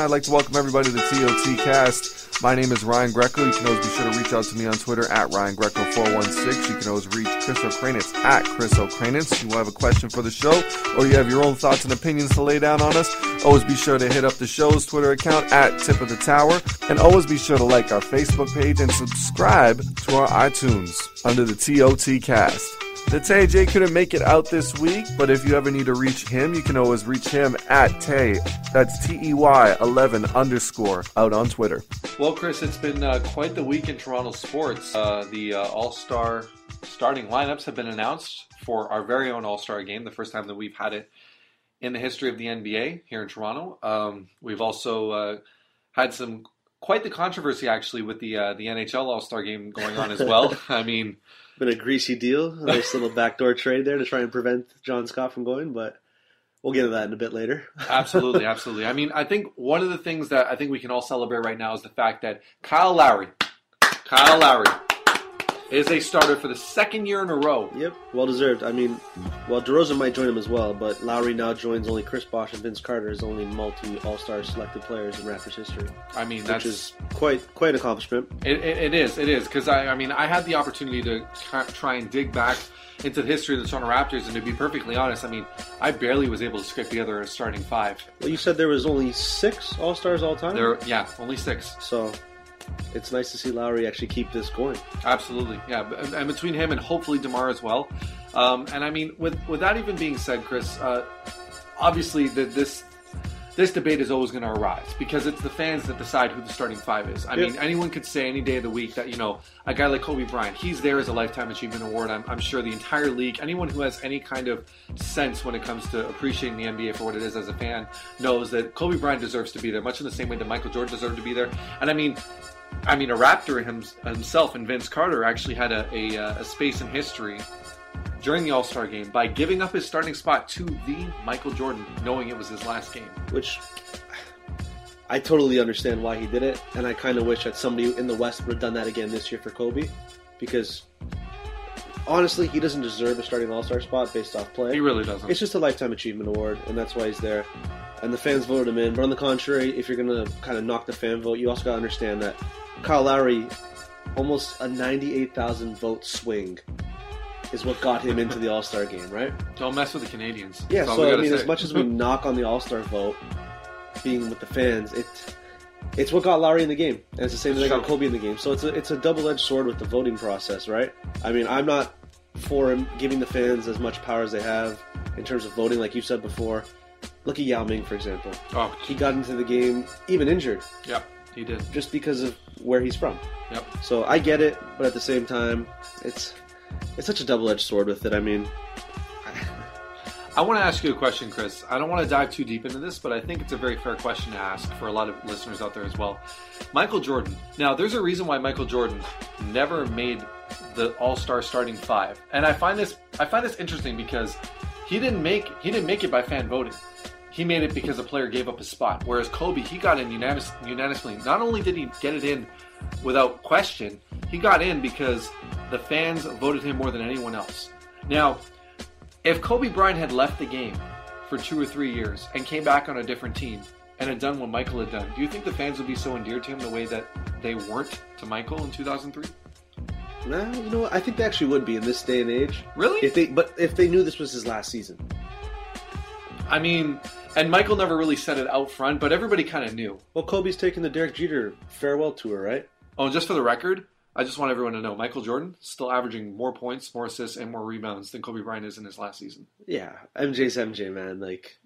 I'd like to welcome everybody to the TOT cast. My name is Ryan Greco. You can always be sure to reach out to me on Twitter at Ryan Greco416. You can always reach Chris O'Kranitz at Chris O'Kranitz. If you have a question for the show or you have your own thoughts and opinions to lay down on us, always be sure to hit up the show's Twitter account at Tip of the Tower. And always be sure to like our Facebook page and subscribe to our iTunes under the TOT cast. The Tay J couldn't make it out this week, but if you ever need to reach him, you can always reach him at Tay. That's T E Y 11 underscore out on Twitter. Well, Chris, it's been uh, quite the week in Toronto sports. Uh, the uh, All Star starting lineups have been announced for our very own All Star game, the first time that we've had it in the history of the NBA here in Toronto. Um, we've also uh, had some quite the controversy actually with the uh, the NHL All Star game going on as well. I mean, been a greasy deal, a nice little backdoor trade there to try and prevent John Scott from going, but we'll get to that in a bit later. absolutely, absolutely. I mean, I think one of the things that I think we can all celebrate right now is the fact that Kyle Lowry, Kyle Lowry is a starter for the second year in a row. Yep, well deserved. I mean, well, DeRozan might join him as well, but Lowry now joins only Chris Bosh and Vince Carter as only multi All Star selected players in Raptors history. I mean, that's which is quite quite an accomplishment. It, it, it is, it is, because I, I mean, I had the opportunity to try and dig back into the history of the Toronto Raptors, and to be perfectly honest, I mean, I barely was able to scrape together a starting five. Well, you said there was only six All Stars all time. There, yeah, only six. So it's nice to see Lowry actually keep this going. Absolutely, yeah, and between him and hopefully Demar as well. Um, and I mean, with with that even being said, Chris, uh, obviously the, this this debate is always going to arise because it's the fans that decide who the starting five is. I yep. mean, anyone could say any day of the week that you know a guy like Kobe Bryant, he's there as a lifetime achievement award. I'm, I'm sure the entire league, anyone who has any kind of sense when it comes to appreciating the NBA for what it is as a fan, knows that Kobe Bryant deserves to be there, much in the same way that Michael Jordan deserved to be there. And I mean, I mean, a Raptor himself and Vince Carter actually had a, a, uh, a space in history during the All Star game by giving up his starting spot to the Michael Jordan, knowing it was his last game. Which I totally understand why he did it, and I kind of wish that somebody in the West would have done that again this year for Kobe, because honestly, he doesn't deserve a starting All Star spot based off play. He really doesn't. It's just a lifetime achievement award, and that's why he's there. And the fans voted him in. But on the contrary, if you're gonna kind of knock the fan vote, you also gotta understand that Kyle Lowry, almost a 98,000 vote swing, is what got him into the All Star game, right? Don't mess with the Canadians. Yeah, so I mean, say. as much as we knock on the All Star vote, being with the fans, it it's what got Lowry in the game, and it's the same thing that got Kobe in the game. So it's a it's a double edged sword with the voting process, right? I mean, I'm not for giving the fans as much power as they have in terms of voting, like you said before. Look at Yao Ming, for example. Oh, he got into the game even injured. Yep, he did. Just because of where he's from. Yep. So I get it, but at the same time, it's it's such a double-edged sword with it. I mean, I want to ask you a question, Chris. I don't want to dive too deep into this, but I think it's a very fair question to ask for a lot of listeners out there as well. Michael Jordan. Now, there's a reason why Michael Jordan never made the All-Star starting five, and I find this I find this interesting because he didn't make he didn't make it by fan voting. He made it because a player gave up his spot. Whereas Kobe, he got in unanimous, unanimously. Not only did he get it in without question, he got in because the fans voted him more than anyone else. Now, if Kobe Bryant had left the game for two or three years and came back on a different team and had done what Michael had done, do you think the fans would be so endeared to him the way that they weren't to Michael in 2003? Nah, you know what? I think they actually would be in this day and age. Really? If they, but if they knew this was his last season. I mean, and Michael never really said it out front, but everybody kind of knew. Well, Kobe's taking the Derek Jeter farewell tour, right? Oh, just for the record, I just want everyone to know Michael Jordan still averaging more points, more assists, and more rebounds than Kobe Bryant is in his last season. Yeah, MJ's MJ, man. Like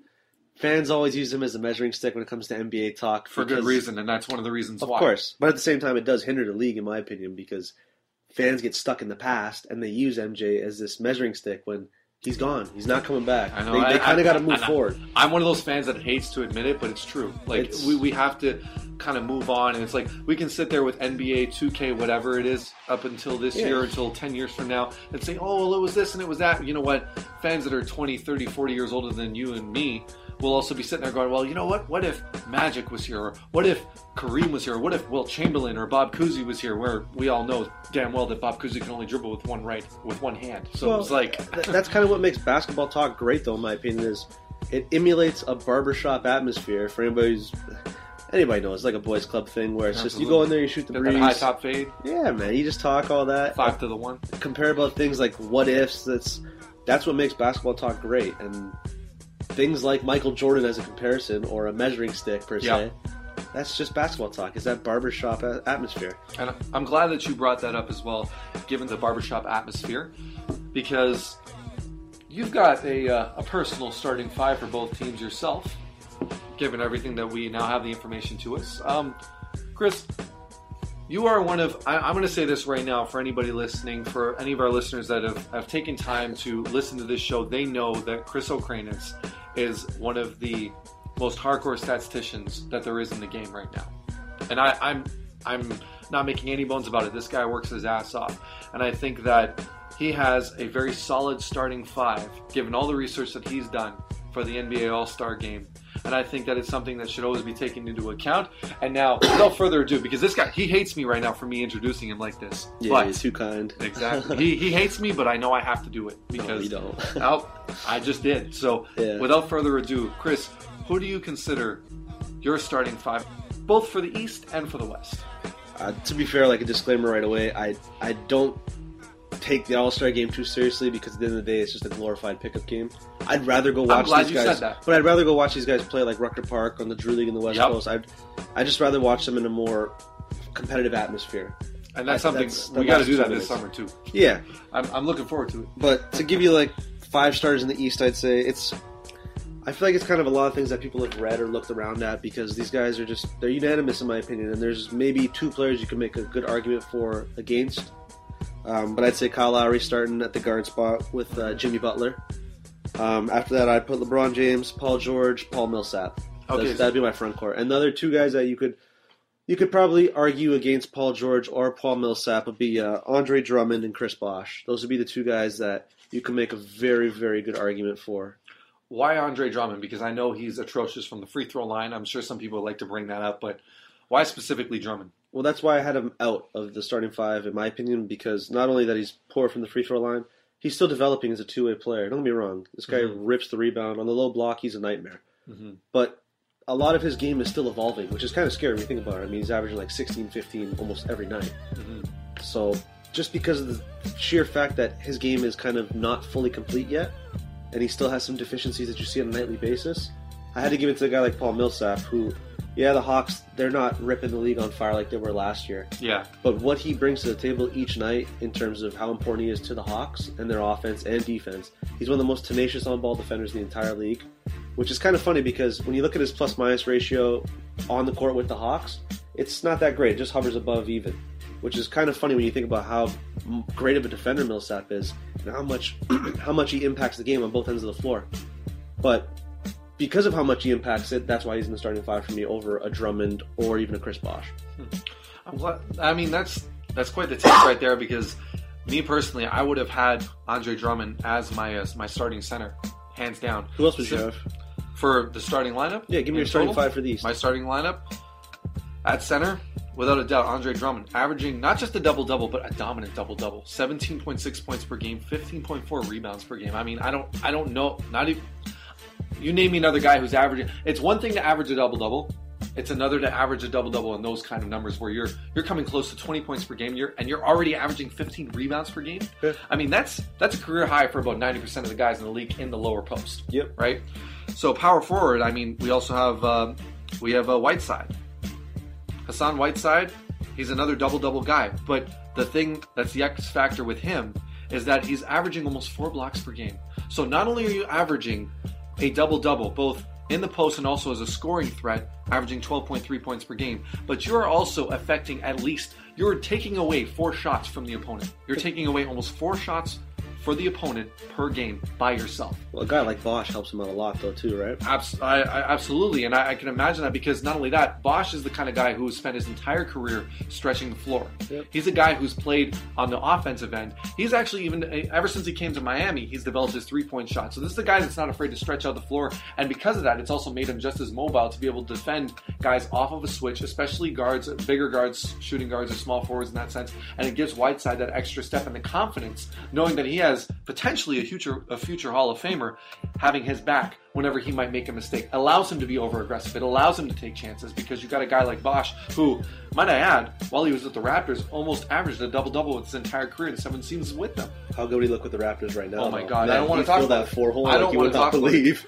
fans always use him as a measuring stick when it comes to NBA talk for because, good reason, and that's one of the reasons of why. Course, but at the same time, it does hinder the league, in my opinion, because fans get stuck in the past and they use MJ as this measuring stick when He's gone. He's not coming back. I know. They, they kind of got to move forward. I'm one of those fans that hates to admit it, but it's true. Like it's, we, we have to kind of move on, and it's like we can sit there with NBA 2K, whatever it is, up until this yeah. year, until 10 years from now, and say, oh, well, it was this and it was that. You know what? Fans that are 20, 30, 40 years older than you and me will also be sitting there going, well, you know what? What if Magic was here? Or what if Kareem was here? Or What if Wilt Chamberlain or Bob Cousy was here? Where we all know damn well that Bob Cousy can only dribble with one right, with one hand. So well, it's like that's kind of what makes basketball talk great, though. In my opinion, is it emulates a barbershop atmosphere for anybody who's anybody knows it's like a boys club thing where it's just you go in there, you shoot the Get breeze. high top fade, Yeah, man, you just talk all that. five to the one. compare about things like what ifs. That's that's what makes basketball talk great, and things like Michael Jordan as a comparison or a measuring stick per se. Yeah. That's just basketball talk. Is that barbershop atmosphere? And I'm glad that you brought that up as well, given the barbershop atmosphere, because you've got a, uh, a personal starting five for both teams yourself, given everything that we now have the information to us. Um, Chris, you are one of, I, I'm going to say this right now for anybody listening, for any of our listeners that have, have taken time to listen to this show, they know that Chris O'Cranus is one of the most hardcore statisticians that there is in the game right now. And I, I'm I'm not making any bones about it. This guy works his ass off, and I think that he has a very solid starting five, given all the research that he's done for the NBA All Star Game. And I think that it's something that should always be taken into account. And now, without further ado, because this guy he hates me right now for me introducing him like this. Yeah, but you're too kind. exactly, he, he hates me, but I know I have to do it No, because you don't. Oh, I just did. So, Yeah. without further ado, Chris, who do you consider your starting five, both for the East and for the West? Uh, to be fair, like a disclaimer right away, I I don't take the All Star game too seriously because at the end of the day, it's just a glorified pickup game. I'd rather go watch these guys, but I'd rather go watch these guys play like Rucker Park on the Drew League in the West Yep. Coast. I'd I just rather watch them in a more competitive atmosphere. And that's I- something that's- we got to do that this summer too. Yeah, I'm, I'm looking forward to it. But to give you like five stars in the East, I'd say it's. I feel like it's kind of a lot of things that people have read or looked around at because these guys are just they're unanimous in my opinion, and there's maybe two players you can make a good argument for against. Um, but I'd say Kyle Lowry starting at the guard spot with uh, Jimmy Butler. Um, after that, I'd put LeBron James, Paul George, Paul Millsap. Okay, That's- that'd be my front court. And the other two guys that you could you could probably argue against Paul George or Paul Millsap would be uh, Andre Drummond and Chris Bosh. Those would be the two guys that you can make a very very good argument for. Why Andre Drummond? Because I know he's atrocious from the free throw line. I'm sure some people would like to bring that up, but why specifically Drummond? Well, that's why I had him out of the starting five, in my opinion, because not only that he's poor from the free throw line, he's still developing as a two way player. Don't get me wrong. This guy Mhm. rips the rebound on the low block. He's a nightmare. Mhm. But a lot of his game is still evolving, which is kind of scary when you think about it. I mean, he's averaging like 16, 15 almost every night. Mhm. So just because of the sheer fact that his game is kind of not fully complete yet, and he still has some deficiencies that you see on a nightly basis, I had to give it to a guy like Paul Millsap, who, yeah, the Hawks, they're not ripping the league on fire like they were last year. Yeah, But what he brings to the table each night in terms of how important he is to the Hawks and their offense and defense, he's one of the most tenacious on ball defenders in the entire league. Which is kind of funny because when you look at his plus minus ratio on the court with the Hawks, it's not that great. It just hovers above even. Which is kind of funny when you think about how great of a defender Millsap is and how much how much he impacts the game on both ends of the floor. But because of how much he impacts it, that's why he's in the starting five for me over a Drummond or even a Chris Bosh. I'm glad. I mean, that's that's quite the take right there because me personally, I would have had Andre Drummond as my uh, my starting center, hands down. Who else would you have? for the starting lineup? Yeah, give me your starting total? five for these. My starting lineup at center, without a doubt, Andre Drummond, averaging not just a double double, but a dominant double double. Seventeen point six points per game, fifteen point four rebounds per game. I mean, I don't, I don't know. Not even you name me another guy who's averaging. It's one thing to average a double double. It's another to average a double double in those kind of numbers where you're you're coming close to 20 points per game. You're and you're already averaging 15 rebounds per game. Yeah. I mean that's that's a career high for about 90 percent of the guys in the league in the lower post Yep. right? So power forward. I mean, we also have um, we have a Whiteside, Hassan Whiteside. He's another double double guy. But the thing that's the X factor with him is that he's averaging almost four blocks per game. So not only are you averaging a double double, both in the post and also as a scoring threat, averaging 12.3 points per game, but you're also affecting at least you're taking away four shots from the opponent. You're taking away almost four shots for the opponent per game by yourself. Well, a guy like Bosh helps him out a lot, though, too, right? Abs- I, I, absolutely, and I, I can imagine that because not only that, Bosh is the kind of guy who has spent his entire career stretching the floor. Yep. He's a guy who's played on the offensive end. He's actually even eh, ever since he came to Miami, he's developed his three-point shot. So this is a guy that's not afraid to stretch out the floor, and because of that, it's also made him just as mobile to be able to defend guys off of a switch, especially guards, bigger guards, shooting guards, or small forwards in that sense. And it gives Whiteside that extra step and the confidence, knowing that he has as potentially a future a future Hall of Famer, having his back whenever he might make a mistake allows him to be over aggressive. It allows him to take chances because you got a guy like Bosh who, might I add, while he was with the Raptors, almost averaged a double double with his entire career in seven seasons with them. How good would he look with the Raptors right now? Oh my? God, I don't wanna he talk about that four hole. I don't you wanna talk about it. believe.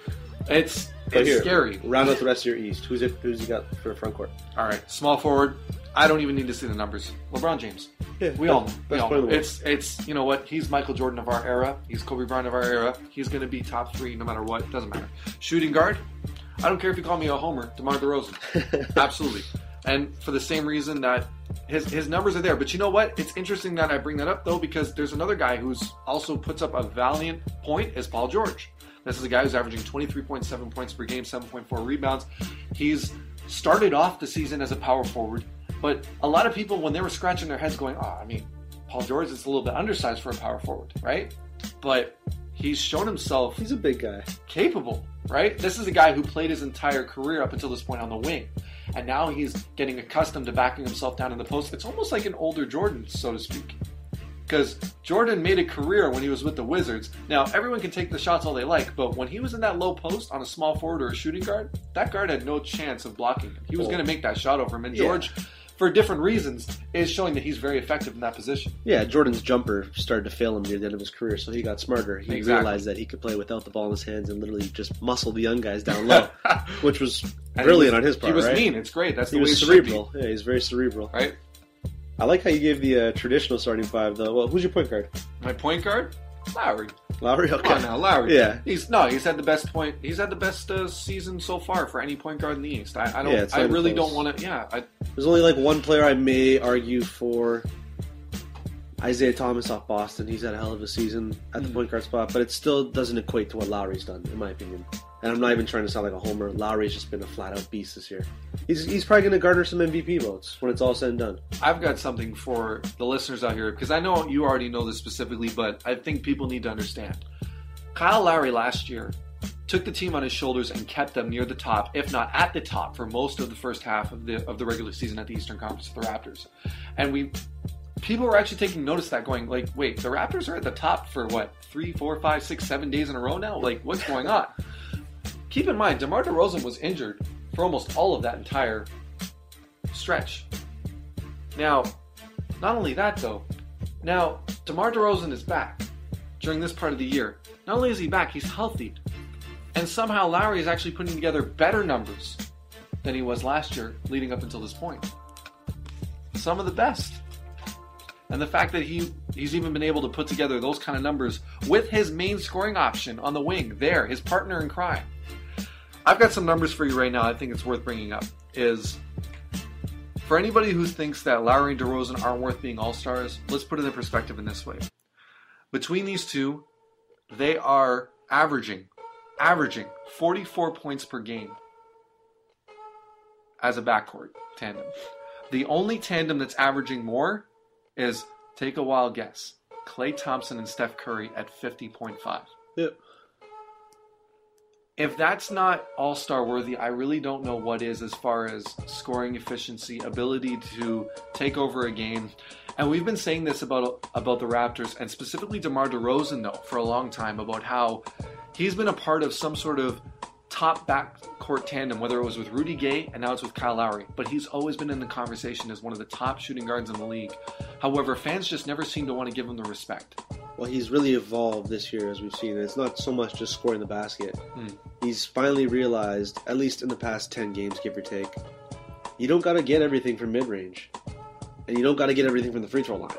It's But it's here, scary. Round out the rest of your East. Who's it? Who's you got for front court? All right, small forward. I don't even need to see the numbers. LeBron James. Yeah, We all know. We all know. It's it's you know what? He's Michael Jordan of our era. He's Kobe Bryant of our era. He's going to be top three no matter what. Doesn't matter. Shooting guard. I don't care if you call me a homer. DeMar DeRozan. Absolutely. And for the same reason that his his numbers are there. But you know what? It's interesting that I bring that up though because there's another guy who's also puts up a valiant point is Paul George. This is a guy who's averaging 23.7 points per game, 7.4 rebounds. He's started off the season as a power forward, but a lot of people when they were scratching their heads going, "Oh, I mean, Paul George is a little bit undersized for a power forward, right?" But he's shown himself He's a big guy. capable, right? This is a guy who played his entire career up until this point on the wing. And now he's getting accustomed to backing himself down in the post. It's almost like an older Jordan, so to speak. Because Jordan made a career when he was with the Wizards. Now, everyone can take the shots all they like, but when he was in that low post on a small forward or a shooting guard, that guard had no chance of blocking him. He was Oh. going to make that shot over him. And Yeah. George, for different reasons, is showing that he's very effective in that position. Yeah, Jordan's jumper started to fail him near the end of his career, so he got smarter. He Exactly. realized that he could play without the ball in his hands and literally just muscle the young guys down low, which was brilliant he on his part. He was right? mean. It's great. That's He the way was cerebral. Yeah, he's very cerebral. right? I like how you gave the uh, traditional starting five, though. Well, who's your point guard? My point guard, Lowry. Lowry. Okay. Come on now, Lowry. Yeah. he's no, he's had the best point. He's had the best uh, season so far for any point guard in the East. I, I don't. Yeah, I really close. don't want to. Yeah, I, There's only like one player I may argue for. Isaiah Thomas off Boston. He's had a hell of a season at the Mm. point guard spot, but it still doesn't equate to what Lowry's done, in my opinion. And I'm not even trying to sound like a homer. Lowry's just been a flat out beast this year. He's, he's probably going to garner some MVP votes when it's all said and done. I've got something for the listeners out here because I know you already know this specifically, but I think people need to understand. Kyle Lowry last year took the team on his shoulders and kept them near the top, if not at the top, for most of the first half of the of the regular season at the Eastern Conference with the Raptors. And we people were actually taking notice of that, going like, "Wait, the Raptors are at the top for what three, four, five, six, seven days in a row now? Like, what's going on?" Keep in mind, DeMar DeRozan was injured for almost all of that entire stretch. Now, not only that though, now DeMar DeRozan is back during this part of the year. Not only is he back, he's healthy. And somehow Lowry is actually putting together better numbers than he was last year leading up until this point. Some of the best. And the fact that he he's even been able to put together those kind of numbers with his main scoring option on the wing there, his partner in crime. I've got some numbers for you right now I think it's worth bringing up. Is for anybody who thinks that Lowry and DeRozan aren't worth being all stars, let's put it in perspective in this way. Between these two, they are averaging, averaging 44 points per game as a backcourt tandem. The only tandem that's averaging more is, take a wild guess, Klay Thompson and Steph Curry at 50.5 Yep. if that's not all star worthy, I really don't know what is as far as scoring efficiency, ability to take over a game. And we've been saying this about about the Raptors and specifically DeMar DeRozan though for a long time about how he's been a part of some sort of top backcourt tandem, whether it was with Rudy Gay and now it's with Kyle Lowry. But he's always been in the conversation as one of the top shooting guards in the league. However, fans just never seem to want to give him the respect. Well, he's really evolved this year, as we've seen. It's not so much just scoring the basket. Hmm. He's finally realized, at least in the past 10 games, give or take, you don't got to get everything from mid range. And you don't got to get everything from the free throw line.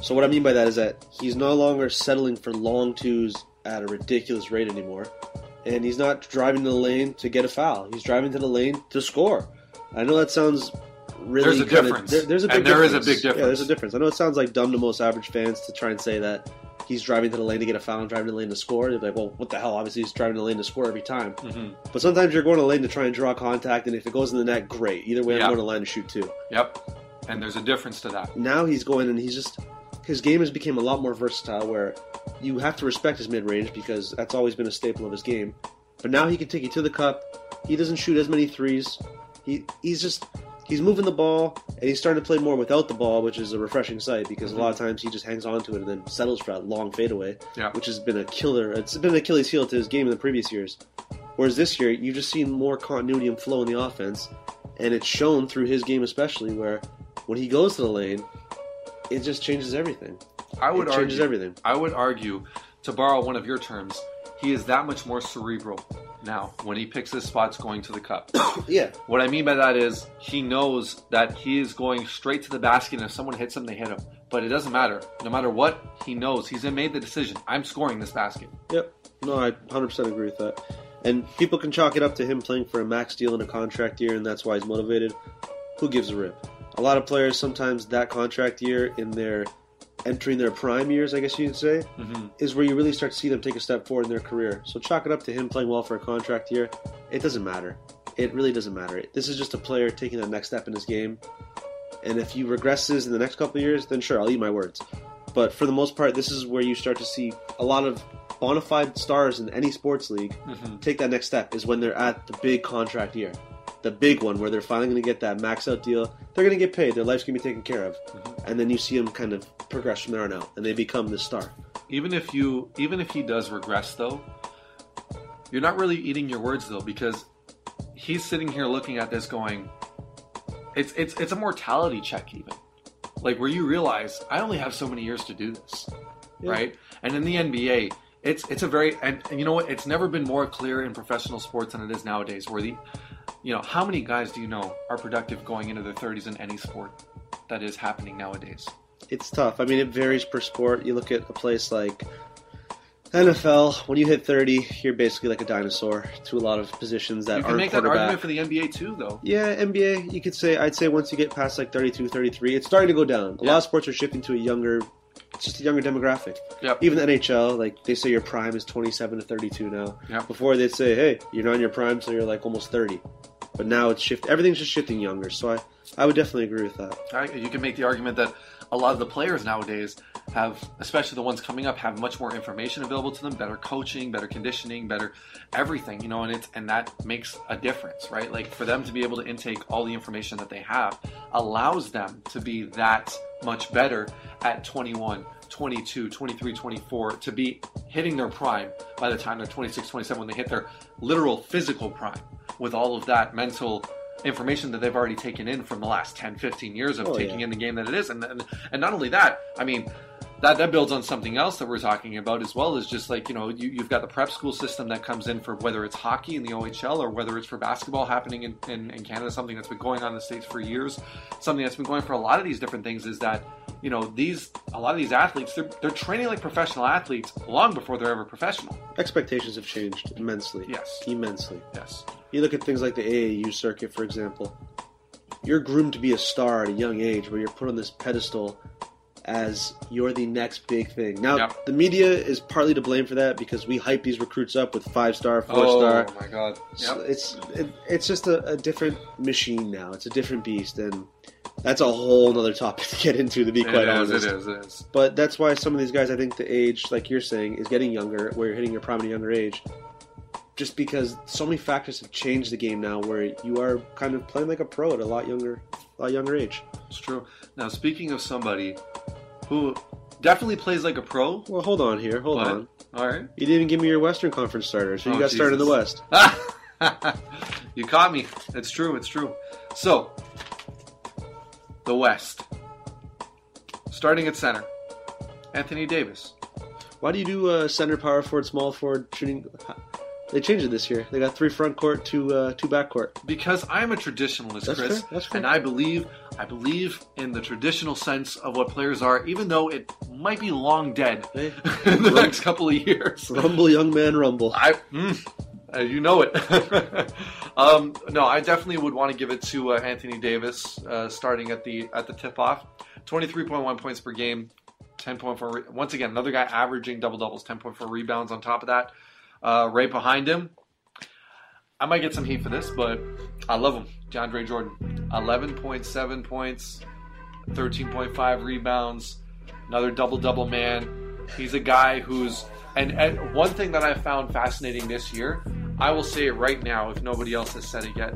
So, what I mean by that is that he's no longer settling for long twos at a ridiculous rate anymore. And he's not driving to the lane to get a foul. He's driving to the lane to score. I know that sounds really There's a kinda- difference. there- there's a big And there is difference. a big Yeah, there's a difference. difference. I know it sounds like dumb to most average fans to try and say that he's driving to the lane to get a foul and driving to the lane to score. They're like, well, what the hell? Obviously, he's driving to the lane to score every time. hmm But sometimes you're going to the lane to try and draw contact, and if it goes in the net, great. Either way, Yeah. I'm going to the line to shoot too. Yep. And there's a difference to that. Now he's going and he's just his game has become a lot more versatile. Where you have to respect his mid range because that's always been a staple of his game. But now he can take you to the cup. He doesn't shoot as many threes. He he's just he's moving the ball and he's starting to play more without the ball, which is a refreshing sight because a lot of mm-hmm. times he just hangs on to it and then settles for a long fadeaway, Yeah. which has been a killer. It's been an Achilles heel to his game in the previous years. Whereas this year, you've just seen more continuity and flow in the offense, and it's shown through his game especially, where when he goes to the lane, it just changes everything. I would it changes argue. everything. I would argue, to borrow one of your terms, he is that much more cerebral now when he picks his spots going to the cup. Yeah, what I mean by that is he knows that he is going straight to the basket, and if someone hits him, they hit him. But it doesn't matter. No matter what, he knows he's made the decision. I'm scoring this basket. Yep. No, I 100% agree with that. And people can chalk it up to him playing for a max deal in a contract year, and that's why he's motivated. Who gives a rip? A lot of players, sometimes that contract year in their entering their prime years, I guess you could say, Mm-hmm. is where you really start to see them take a step forward in their career. So chalk it up to him playing well for a contract year. It doesn't matter. It really doesn't matter. This is just a player taking that next step in his game. And if he regresses in the next couple of years, then sure, I'll eat my words. But for the most part, this is where you start to see a lot of bona fide stars in any sports league Mm-hmm. take that next step is when they're at the big contract year. The big one where they're finally going to get that max out deal. They're going to get paid. Their life's going to be taken care of. Mm-hmm. And then you see them kind of progress from there on out. And they become the star. Even if you, even if he does regress, though, you're not really eating your words though because he's sitting here looking at this going, it's it's it's a mortality check even, like where you realize I only have so many years to do this, Yeah. right? And in the NBA, it's it's a very and, and you know what? It's never been more clear in professional sports than it is nowadays. Where the, you know, how many guys do you know are productive going into their 30s in any sport that is happening nowadays? It's tough. I mean, it varies per sport. You look at a place like NFL, when you hit 30, you're basically like a dinosaur to a lot of positions that You can aren't make that argument for the NBA too, though. Yeah, NBA, you could say, I'd say once you get past like 32, 33, it's starting to go down. A Yeah. lot of sports are shifting to a younger, it's just a younger demographic. Yep. Even the NHL, like they say your prime is 27 to 32 now. Yep. Before they'd say, hey, you're not in your prime, so you're like almost 30. But now it's shift. Everything's just shifting younger. So I, I would definitely agree with that. Right? You can make the argument that a lot of the players nowadays have, especially the ones coming up, have much more information available to them, better coaching, better conditioning, better everything, you know, and it's and that makes a difference, right? Like for them to be able to intake all the information that they have allows them to be that much better at 21, 22, 23, 24 to be hitting their prime by the time they're 26, 27 when they hit their literal physical prime with all of that mental information that they've already taken in from the last 10 15 years of Oh, taking yeah. in the game that it is and, and and not only that i mean that that builds on something else that we're talking about as well is just like you know you, you've got the prep school system that comes in for whether it's hockey in the ohl or whether it's for basketball happening in, in, in canada something that's been going on in the states for years something that's been going for a lot of these different things is that you know these a lot of these athletes they're, they're training like professional athletes long before they're ever professional Expectations have changed immensely. Yes. Immensely. yes You look at things like the AAU circuit, for example. You're groomed to be a star at a young age, where you're put on this pedestal as you're the next big thing. Now, Yep. the media is partly to blame for that because we hype these recruits up with five star, four oh star. Oh my god So. It's it, it's just a, a different machine now. It's a different beast, and that's a whole other topic to get into. To be it quite is honest, it is it is but that's why some of these guys, I think, the age, like you're saying, is getting younger, where you're hitting your prime at a younger age. Just because so many factors have changed the game now, where you are kind of playing like a pro at a lot younger, a lot younger age. It's true. Now, speaking of somebody who definitely plays like a pro, Well, hold on here, hold but on. all right, You didn't even give me your Western Conference starter, so you Oh, got started in the West. you caught me. It's true. It's true. So, the West, starting at center, Anthony Davis. Why do you do uh, center, power forward, small forward, shooting? They changed it this year. They got three front court, two uh, two back court. Because I'm a traditionalist, That's Chris, fair, that's fair. and I believe I believe in the traditional sense of what players are, even though it might be long dead Hey, in the next couple of years. rumble, young man, rumble. I, mm, uh, you know it. um, no, I definitely would want to give it to uh, Anthony Davis, uh, starting at the at the tip off. Twenty three point one points per game, ten point four. Re- once again, another guy averaging double doubles, ten point four rebounds on top of that. Uh, right behind him, I might get some heat for this, but I love him. DeAndre Jordan, eleven point seven points, thirteen point five rebounds, another double double man. He's a guy who's and, and one thing that I found fascinating this year, I will say it right now if nobody else has said it yet.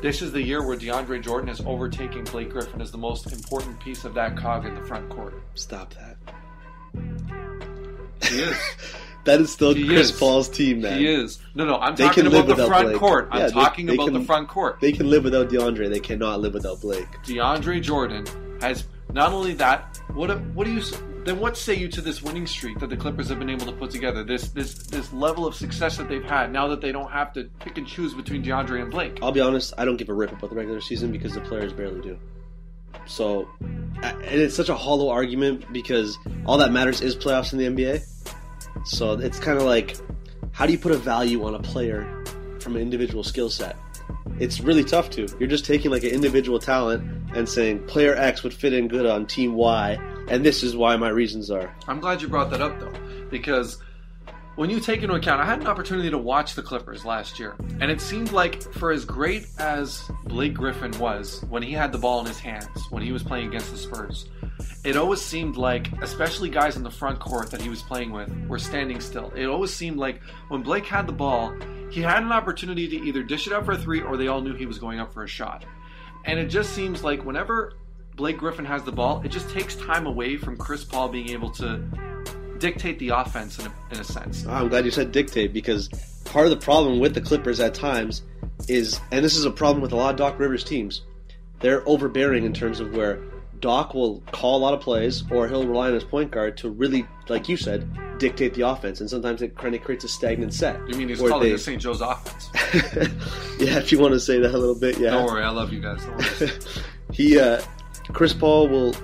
this is the year where DeAndre Jordan is overtaking Blake Griffin as the most important piece of that cog in the front court. Stop that. He is. That is still He Chris is. Paul's team, man. He is. No, no, I'm They talking can live about the front Blake. court. I'm Yeah, they- talking they about can- the front court. They can live without DeAndre. They cannot live without Blake. DeAndre Jordan has not only that. What what do you then? What say you to this winning streak that the Clippers have been able to put together? This this this level of success that they've had now that they don't have to pick and choose between DeAndre and Blake. I'll be honest, I don't give a rip about the regular season because the players barely do. So, and it's such a hollow argument because all that matters is playoffs in the NBA. So it's kind of like, how do you put a value on a player from an individual skill set? It's really tough to. You're just taking like an individual talent and saying player X would fit in good on team Y, and this is why my reasons are. I'm glad you brought that up though, because when you take into account, I had an opportunity to watch the Clippers last year, and it seemed like for as great as Blake Griffin was when he had the ball in his hands, when he was playing against the Spurs, it always seemed like, especially guys in the front court that he was playing with, were standing still. It always seemed like when Blake had the ball, he had an opportunity to either dish it up for a three or they all knew he was going up for a shot. And it just seems like whenever Blake Griffin has the ball, it just takes time away from Chris Paul being able to dictate the offense in a, in a sense. Ah, I'm glad you said dictate because part of the problem with the Clippers at times is, and this is a problem with a lot of Doc Rivers teams, they're overbearing in terms of where Doc will call a lot of plays or he'll rely on his point guard to really, like you said, dictate the offense. And sometimes it kind of creates a stagnant set. You mean he's calling they- the St. Joe's offense? yeah, if you want to say that a little bit, yeah. Don't worry, I love you guys. He uh, Chris Paul will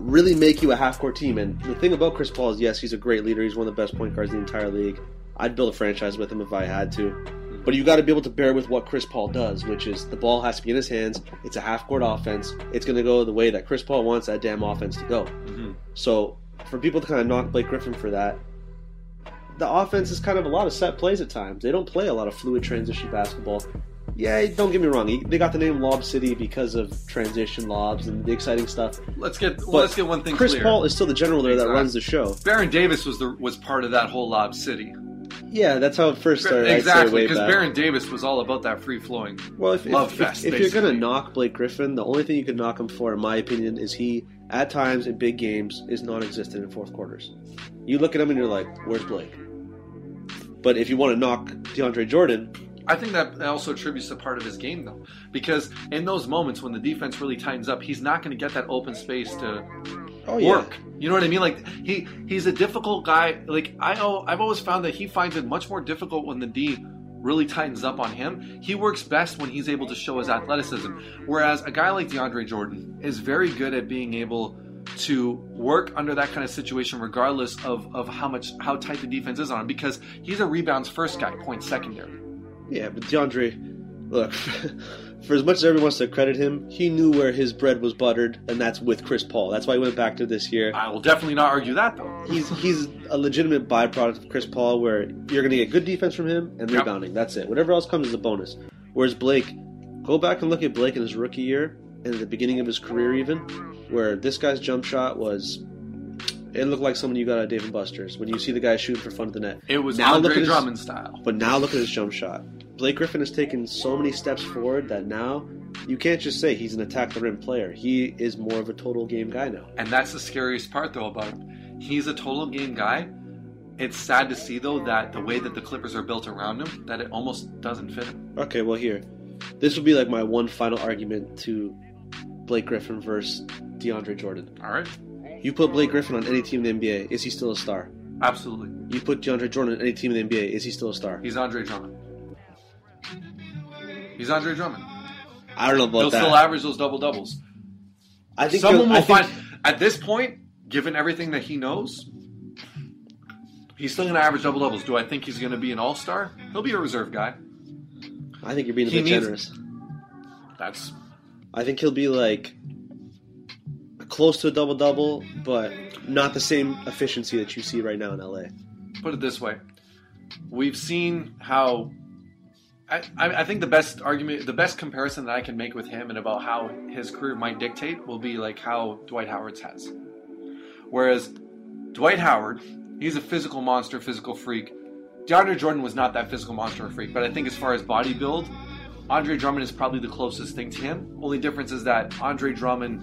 really make you a half court team. And the thing about Chris Paul is, yes, he's a great leader. He's one of the best point guards in the entire league. I'd build a franchise with him if I had to. But you got to be able to bear with what Chris Paul does, which is the ball has to be in his hands. It's a half court offense. It's going to go the way that Chris Paul wants that damn offense to go. Mhm. So for people to kind of knock Blake Griffin for that, the offense is kind of a lot of set plays at times. They don't play a lot of fluid transition basketball. Yeah, don't get me wrong. They got the name Lob City because of transition lobs and the exciting stuff. Let's get well, let's get one thing Chris clear. Paul is still the general there that runs the show. Baron Davis was the was part of that whole Lob City. Yeah, that's how it first started. Exactly, because. Baron Davis was all about that free flowing. Well, if, if, Love if- fest, if, you're going to knock Blake Griffin, the only thing you can knock him for, in my opinion, is he, at times in big games, is non existent in fourth quarters. You look at him and you're like, where's Blake? But if you want to knock DeAndre Jordan, I think that also attributes to part of his game though, because in those moments when the defense really tightens up, he's not going to get that open space to oh work. You know what I mean? Like he he's a difficult guy. Like I I've always found that he finds it much more difficult when the D really tightens up on him. He works best when he's able to show his athleticism. Whereas a guy like DeAndre Jordan is very good at being able to work under that kind of situation regardless of, of how much how tight the defense is on him because he's a rebounds first guy, point secondary. Yeah, but DeAndre, look, for as much as everyone wants to credit him, he knew where his bread was buttered, and that's with Chris Paul. That's why he went back to this year. I will definitely not argue that though. He's he's a legitimate byproduct of Chris Paul, where you're going to get good defense from him and Yep. rebounding. That's it. Whatever else comes is a bonus. Whereas Blake, go back and look at Blake in his rookie year at the beginning of his career, even where this guy's jump shot was. It looked like someone you got at Dave and Buster's when you see the guy shooting for fun at the net. It was Now look Andre at his- Drummond style. But now look at his jump shot. Blake Griffin has taken so many steps forward that now you can't just say he's an attack the rim player. He is more of a total game guy now. And that's the scariest part, though, about him. He's a total game guy. It's sad to see, though, that the way that the Clippers are built around him, that it almost doesn't fit him. Okay, well here, this would be like my one final argument to Blake Griffin versus DeAndre Jordan. All right? You put Blake Griffin on any team in the NBA, is he still a star? Absolutely. You put DeAndre Jordan on any team in the NBA, is he still a star? He's Andre Drummond. He's Andre Drummond. I don't know about He'll that. still average those double doubles. I think Someone he'll- will I think- find. At this point, given everything that he knows, he's still going to average double doubles. Do I think he's going to be an all star? He'll be a reserve guy. I think you're being a he bit needs- generous. That's I think he'll be like close to a double double, but not the same efficiency that you see right now in LA. put it this way. We've seen how I, I think the best argument the best comparison that i can make with him and about how his career might dictate will be like how dwight howard's has. Whereas dwight howard he's a physical monster physical freak. DeAndre Jordan was not that physical monster or freak, but I think as far as body build, Andre Drummond is probably the closest thing to him. Only difference is that Andre Drummond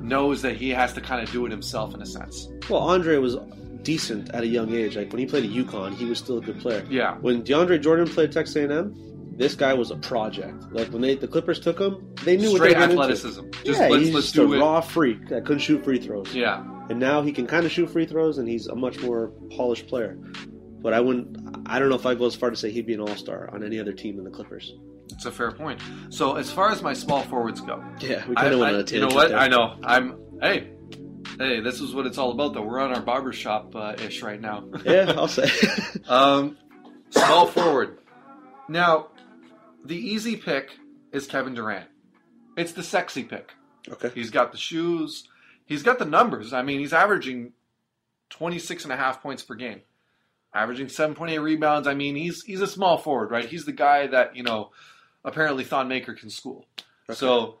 knows that he has to kind of do it himself in a sense. Well, Andre was decent at a young age. Like when he played at UConn, he was still a good player. Yeah. When DeAndre Jordan played Texas A&M, this guy was a project. Like when they the Clippers took him, they knew Straight what they athleticism. Into. Just yeah, let's he's let's just do a it. raw freak that couldn't shoot free throws. Yeah. And now he can kind of shoot free throws, and he's a much more polished player. But I wouldn't. I don't know if I go as far to say he'd be an All Star on any other team than the Clippers. It's a fair point. So as far as my small forwards go, Yeah, we kind of went on a you know what? there. I know. I'm. Hey, hey. This is what it's all about. Though we're on our barbershop uh, ish right now. Yeah, I'll say. Um, small forward. Now, the easy pick is Kevin Durant. It's the sexy pick. okay. He's got the shoes. He's got the numbers. I mean, he's averaging 26 and a half points per game. Averaging 7.8 rebounds. I mean, he's he's a small forward, right? He's the guy that, you know, apparently Thon Maker can school. Okay. So,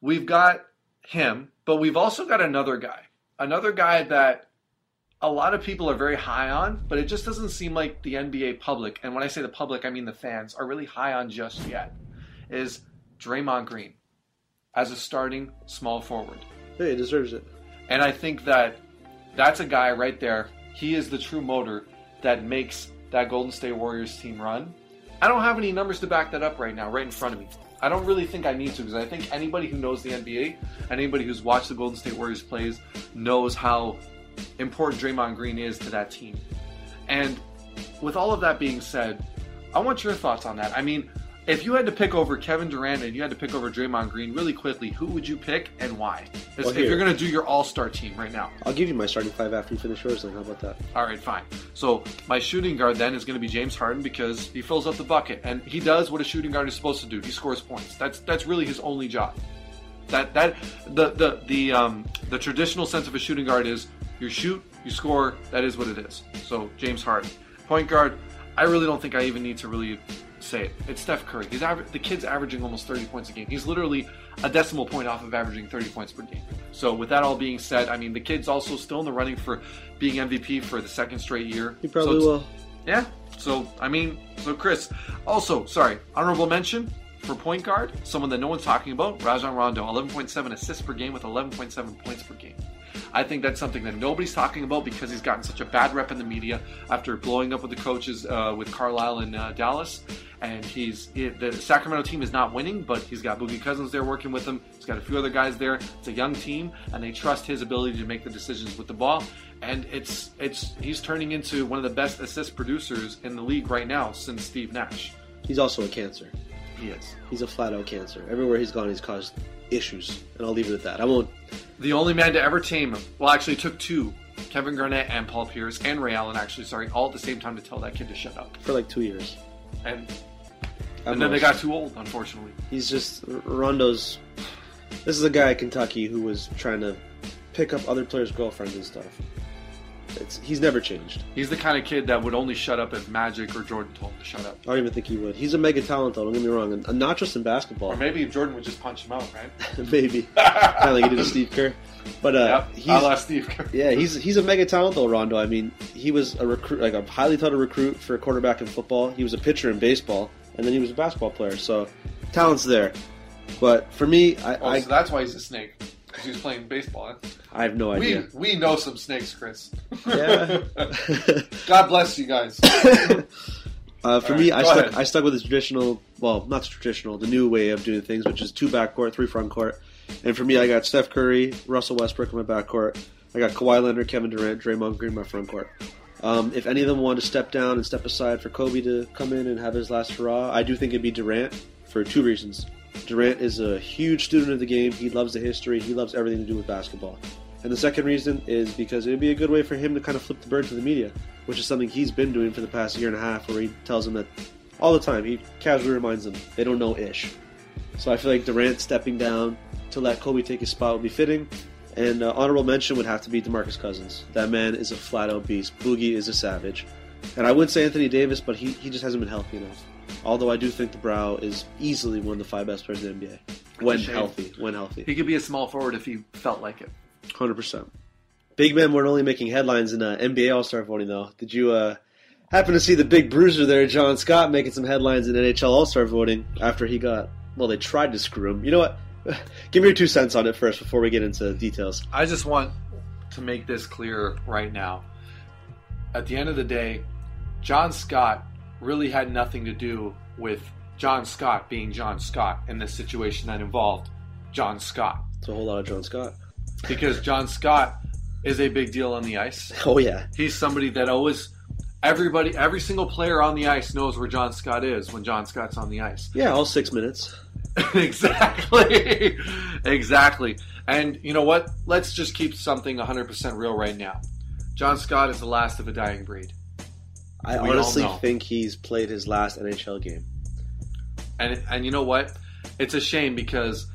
we've got him, but we've also got another guy. Another guy that a lot of people are very high on, but it just doesn't seem like the NBA public, and when I say the public, I mean the fans, are really high on just yet, is Draymond Green as a starting small forward. Hey, he deserves it. And I think that that's a guy right there. He is the true motor that makes that Golden State Warriors team run. I don't have any numbers to back that up right now, right in front of me. I don't really think I need to because I think anybody who knows the NBA, anybody who's watched the Golden State Warriors plays, knows how important Draymond Green is to that team. And with all of that being said, I want your thoughts on that. I mean, if you had to pick over Kevin Durant and you had to pick over Draymond Green really quickly, who would you pick and why? If- Well, if here. you're going to do your All Star team right now. I'll give you my starting five after you finish yours. Then how about that? All right, fine. So my shooting guard then is going to be James Harden because he fills up the bucket and he does what a shooting guard is supposed to do. He scores points. That's that's really his only job. That that the the the um the traditional sense of a shooting guard is you shoot, you score. That is what it is. So James Harden, point guard. I really don't think I even need to really say it. It's Steph Curry. He's aver- the kid's averaging almost 30 points a game. He's literally a decimal point off of averaging 30 points per game. So with that all being said, I mean the kid's also still in the running for being MVP for the second straight year. He probably it's- will. yeah. So I mean, so Chris. Also, sorry, honorable mention for point guard, someone that no one's talking about, Rajon Rondo, 11.7 assists per game with 11.7 points per game. I think that's something that nobody's talking about because he's gotten such a bad rep in the media after blowing up with the coaches uh, with Carlisle and uh, Dallas. And he's it, the Sacramento team is not winning, but he's got Boogie Cousins there working with him. He's got a few other guys there. It's a young team, and they trust his ability to make the decisions with the ball. And it's it's he's turning into one of the best assist producers in the league right now since Steve Nash. He's also a cancer. He is He's a flat out cancer. Everywhere he's gone, he's caused issues, and I'll leave it at that. I won't. the only man to ever tame him. Well, actually, it took two. Kevin Garnett and Paul Pierce and Ray Allen, actually, sorry, all at the same time to tell that kid to shut up. For like two years. And, I'm and then they got too old, unfortunately. He's just Rondo's. This is a guy at Kentucky who was trying to pick up other players' girlfriends and stuff. It's, he's never changed. He's the kind of kid that would only shut up if Magic or Jordan told him to shut up. I don't even think he would. He's a mega talent, though. Don't get me wrong, and not just in basketball. Or maybe if Jordan would just punch him out, right? Maybe kind of like he did to Steve Kerr. But uh, yep. he's I lost Steve Kerr. yeah, he's he's a mega talent though, Rondo. I mean, he was a recruit, like a highly touted recruit for a quarterback in football. He was a pitcher in baseball, and then he was a basketball player. So talent's there. But for me, I Oh, I, so that's why he's a snake. Because he was playing baseball. I have no idea. we know some snakes, Chris. Yeah. God bless you guys. Uh, for All me, right, I stuck. ahead. I stuck with the traditional, well, not traditional, the new way of doing things, which is two backcourt, three front court. And for me, I got Steph Curry, Russell Westbrook in my backcourt. I got Kawhi Leonard, Kevin Durant, Draymond Green in my front court. Um, if any of them wanted to step down and step aside for Kobe to come in and have his last hurrah, I do think it'd be Durant for two reasons. Durant is a huge student of the game. He loves the history. He loves everything to do with basketball. And the second reason is because it would be a good way for him to kind of flip the bird to the media, which is something he's been doing for the past year and a half, where he tells them that all the time. He casually reminds them they don't know ish. So I feel like Durant stepping down to let Kobe take his spot would be fitting. And uh, honorable mention would have to be DeMarcus Cousins. That man is a flat out beast. Boogie is a savage. And I would say Anthony Davis, but he, he just hasn't been healthy enough. Although I do think the Brow is easily one of the five best players in the NBA. When healthy. When healthy. he could be a small forward if he felt like it. Hundred percent. Big men weren't only making headlines in uh, NBA All Star voting though. Did you uh, Happened to see the big bruiser there, John Scott, making some headlines in NHL All Star voting after he got. Well, they tried to screw him. You know what? Give me your two cents on it first before we get into details. I just want to make this clear right now. At the end of the day, John Scott really had nothing to do with John Scott being John Scott in this situation that involved John Scott. It's a whole lot of John Scott. Because John Scott is a big deal on the ice. Oh yeah, He's somebody that always everybody every single player on the ice knows where John Scott is when John Scott's on the ice. yeah, all six minutes. exactly. exactly. And you know what? Let's just keep something 100% real right now. John Scott is the last of a dying breed. I We honestly think he's played his last NHL game. And and you know what? It's a shame because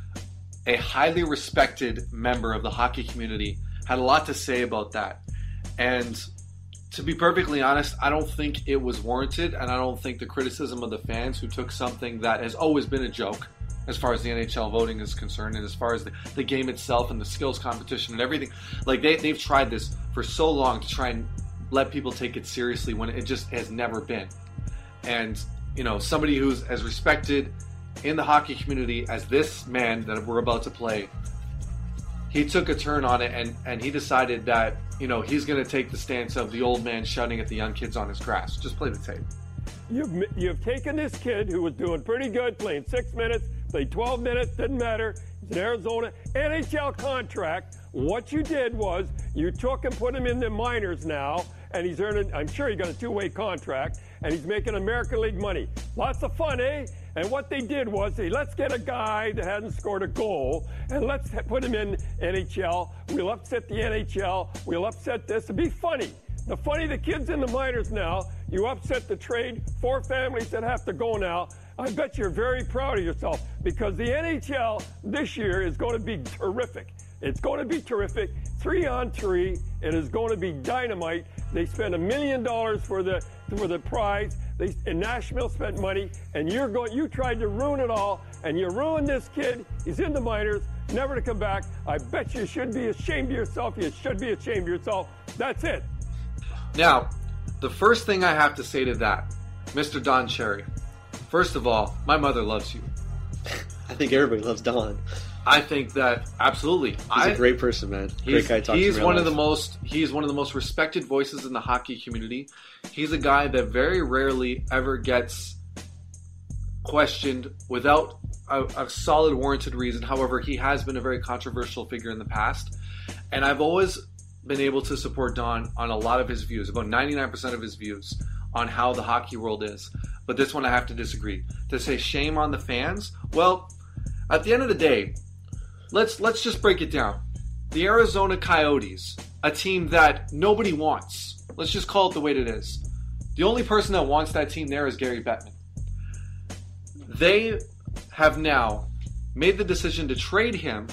a highly respected member of the hockey community had a lot to say about that. And to be perfectly honest, I don't think it was warranted and I don't think the criticism of the fans who took something that has always been a joke as far as the NHL voting is concerned and as far as the, the game itself and the skills competition and everything. Like they, they've tried this for so long to try and let people take it seriously when it just has never been. And, you know, somebody who's as respected in the hockey community as this man that we're about to play, he took a turn on it and, and he decided that, you know, he's going to take the stance of the old man shouting at the young kids on his grass. Just play the tape. You've, you've taken this kid who was doing pretty good, playing six minutes, played 12 minutes, didn't matter. He's in Arizona, NHL contract. What you did was you took and put him in the minors now, and he's earning, I'm sure he got a two way contract, and he's making American League money. Lots of fun, eh? And what they did was, they let's get a guy that hadn't scored a goal, and let's put him in NHL. We'll upset the NHL. We'll upset this. It'll be funny. The funny, the kids in the minors now, you upset the trade, four families that have to go now. I bet you're very proud of yourself because the NHL this year is going to be terrific. It's going to be terrific. Three on three. It is going to be dynamite. They spent a million dollars for the for the prize. They and Nashville spent money, and you're going. You tried to ruin it all, and you ruined this kid. He's in the minors, never to come back. I bet you should be ashamed of yourself. You should be ashamed of yourself. That's it. Now, the first thing I have to say to that, Mr. Don Cherry, first of all, my mother loves you. I think everybody loves Don. I think that absolutely. He's I, a great person, man. Great guy. He's one of the most he's one of the most respected voices in the hockey community. He's a guy that very rarely ever gets questioned without a, a solid warranted reason. However, he has been a very controversial figure in the past, and I've always been able to support Don on a lot of his views, about 99% of his views on how the hockey world is. But this one I have to disagree. To say shame on the fans, well, at the end of the day, let's let's just break it down. The Arizona Coyotes, a team that nobody wants. Let's just call it the way it is. The only person that wants that team there is Gary Bettman. They have now made the decision to trade him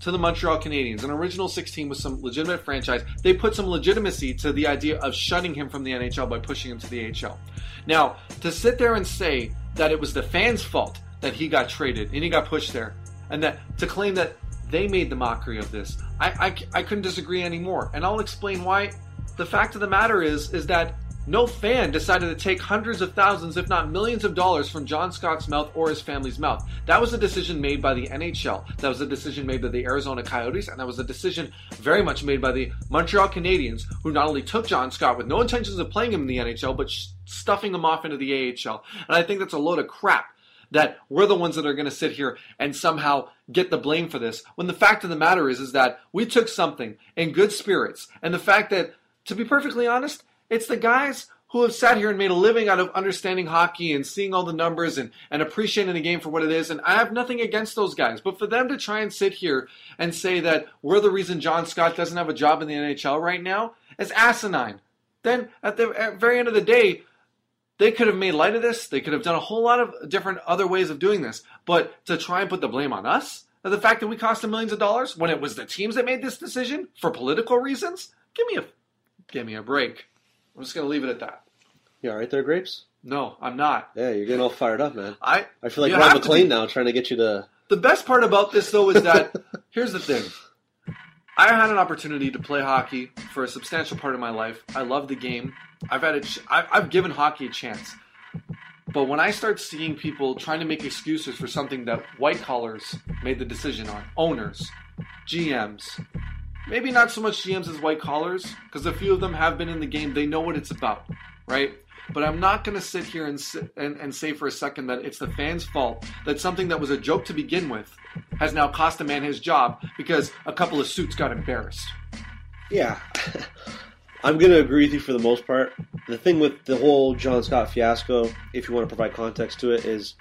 to the Montreal Canadiens, an original 16 with some legitimate franchise. They put some legitimacy to the idea of shutting him from the NHL by pushing him to the AHL. Now, to sit there and say that it was the fans' fault that he got traded and he got pushed there, and that to claim that they made the mockery of this, I, I, I couldn't disagree anymore. And I'll explain why. The fact of the matter is, is that no fan decided to take hundreds of thousands, if not millions of dollars from John Scott's mouth or his family's mouth. That was a decision made by the NHL. That was a decision made by the Arizona Coyotes, and that was a decision very much made by the Montreal Canadiens, who not only took John Scott with no intentions of playing him in the NHL, but stuffing him off into the AHL. And I think that's a load of crap that we're the ones that are going to sit here and somehow get the blame for this when the fact of the matter is is that we took something in good spirits and the fact that to be perfectly honest it's the guys who have sat here and made a living out of understanding hockey and seeing all the numbers and, and appreciating the game for what it is. And I have nothing against those guys. But for them to try and sit here and say that we're the reason John Scott doesn't have a job in the NHL right now is asinine. Then at the at very end of the day, they could have made light of this. They could have done a whole lot of different other ways of doing this. But to try and put the blame on us, the fact that we cost them millions of dollars when it was the teams that made this decision for political reasons, give me a give me a break. I'm just gonna leave it at that. You all right there, Grapes? No, I'm not. Yeah, you're getting all fired up, man. I I feel like Ron MacLean be- now, trying to get you to. The best part about this though is that here's the thing. I had an opportunity to play hockey for a substantial part of my life. I love the game. I've had a ch- I've, I've given hockey a chance. But when I start seeing people trying to make excuses for something that white collars made the decision on, owners, GMs, maybe not so much GMs as white collars, because a few of them have been in the game, they know what it's about, right? But I'm not going to sit here and, and, and say for a second that it's the fans' fault that something that was a joke to begin with has now cost a man his job because a couple of suits got embarrassed. Yeah. I'm going to agree with you for the most part. The thing with the whole John Scott fiasco, if you want to provide context to it, is.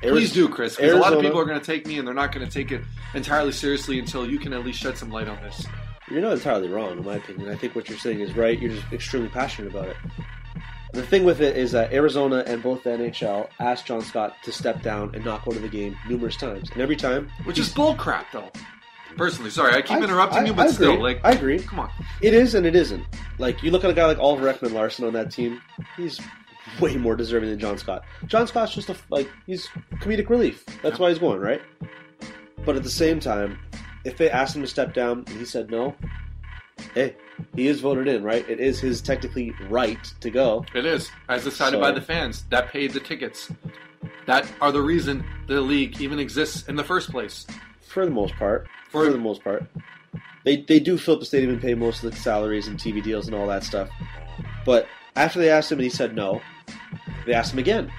Please do, Chris, because a lot of people are going to take me and they're not going to take it entirely seriously until you can at least shed some light on this. You're not entirely wrong, in my opinion. I think what you're saying is right. You're just extremely passionate about it. The thing with it is that Arizona and both the NHL asked John Scott to step down and not go to the game numerous times, and every time, Which is bullcrap, though. Personally, sorry, I keep I- interrupting I- you, but I still, agree. like, I agree. Come on, It is and it isn't. Like you look at a guy like Oliver Ekman-Larsson on that team, he's way more deserving than John Scott. John Scott's just a like he's comedic relief. That's why he's going right. But at the same time, if they asked him to step down and he said no, hey, he is voted in, right? It is his technically right to go. it is as decided So- by the fans that paid the tickets, that are the reason the league even exists in the first place. For the most part, For- for, the most part, they they do fill up the stadium and pay most of the salaries and TV deals and all that stuff. But after they asked him and he said no, they asked him again,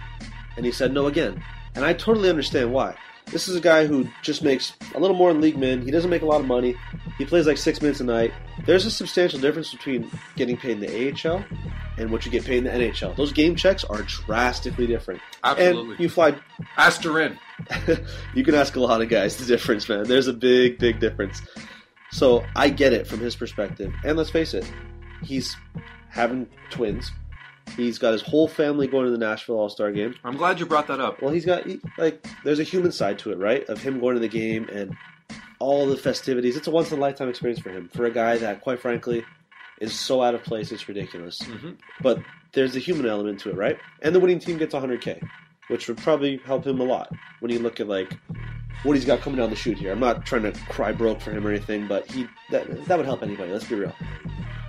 and he said no again. And I totally understand why. This is a guy who just makes a little more than league min. He doesn't make a lot of money. He plays like six minutes a night. There's a substantial difference between getting paid in the AHL and what you get paid in the NHL. Those game checks are drastically different. Absolutely. And you fly Ask Durin. you can ask a lot of guys the difference, man. There's a big, big difference. So I get it from his perspective. And let's face it, he's having twins. He's got his whole family going to the Nashville All Star game. I'm glad you brought that up. Well, he's got he, like there's a human side to it, right? Of him going to the game and all the festivities. It's a once in a lifetime experience for him. For a guy that, quite frankly, is so out of place, it's ridiculous. Mhm. But there's a human element to it, right? And the winning team gets 100k, which would probably help him a lot when you look at like what he's got coming down the chute here. I'm not trying to cry broke for him or anything, but he that that would help anybody. Let's be real.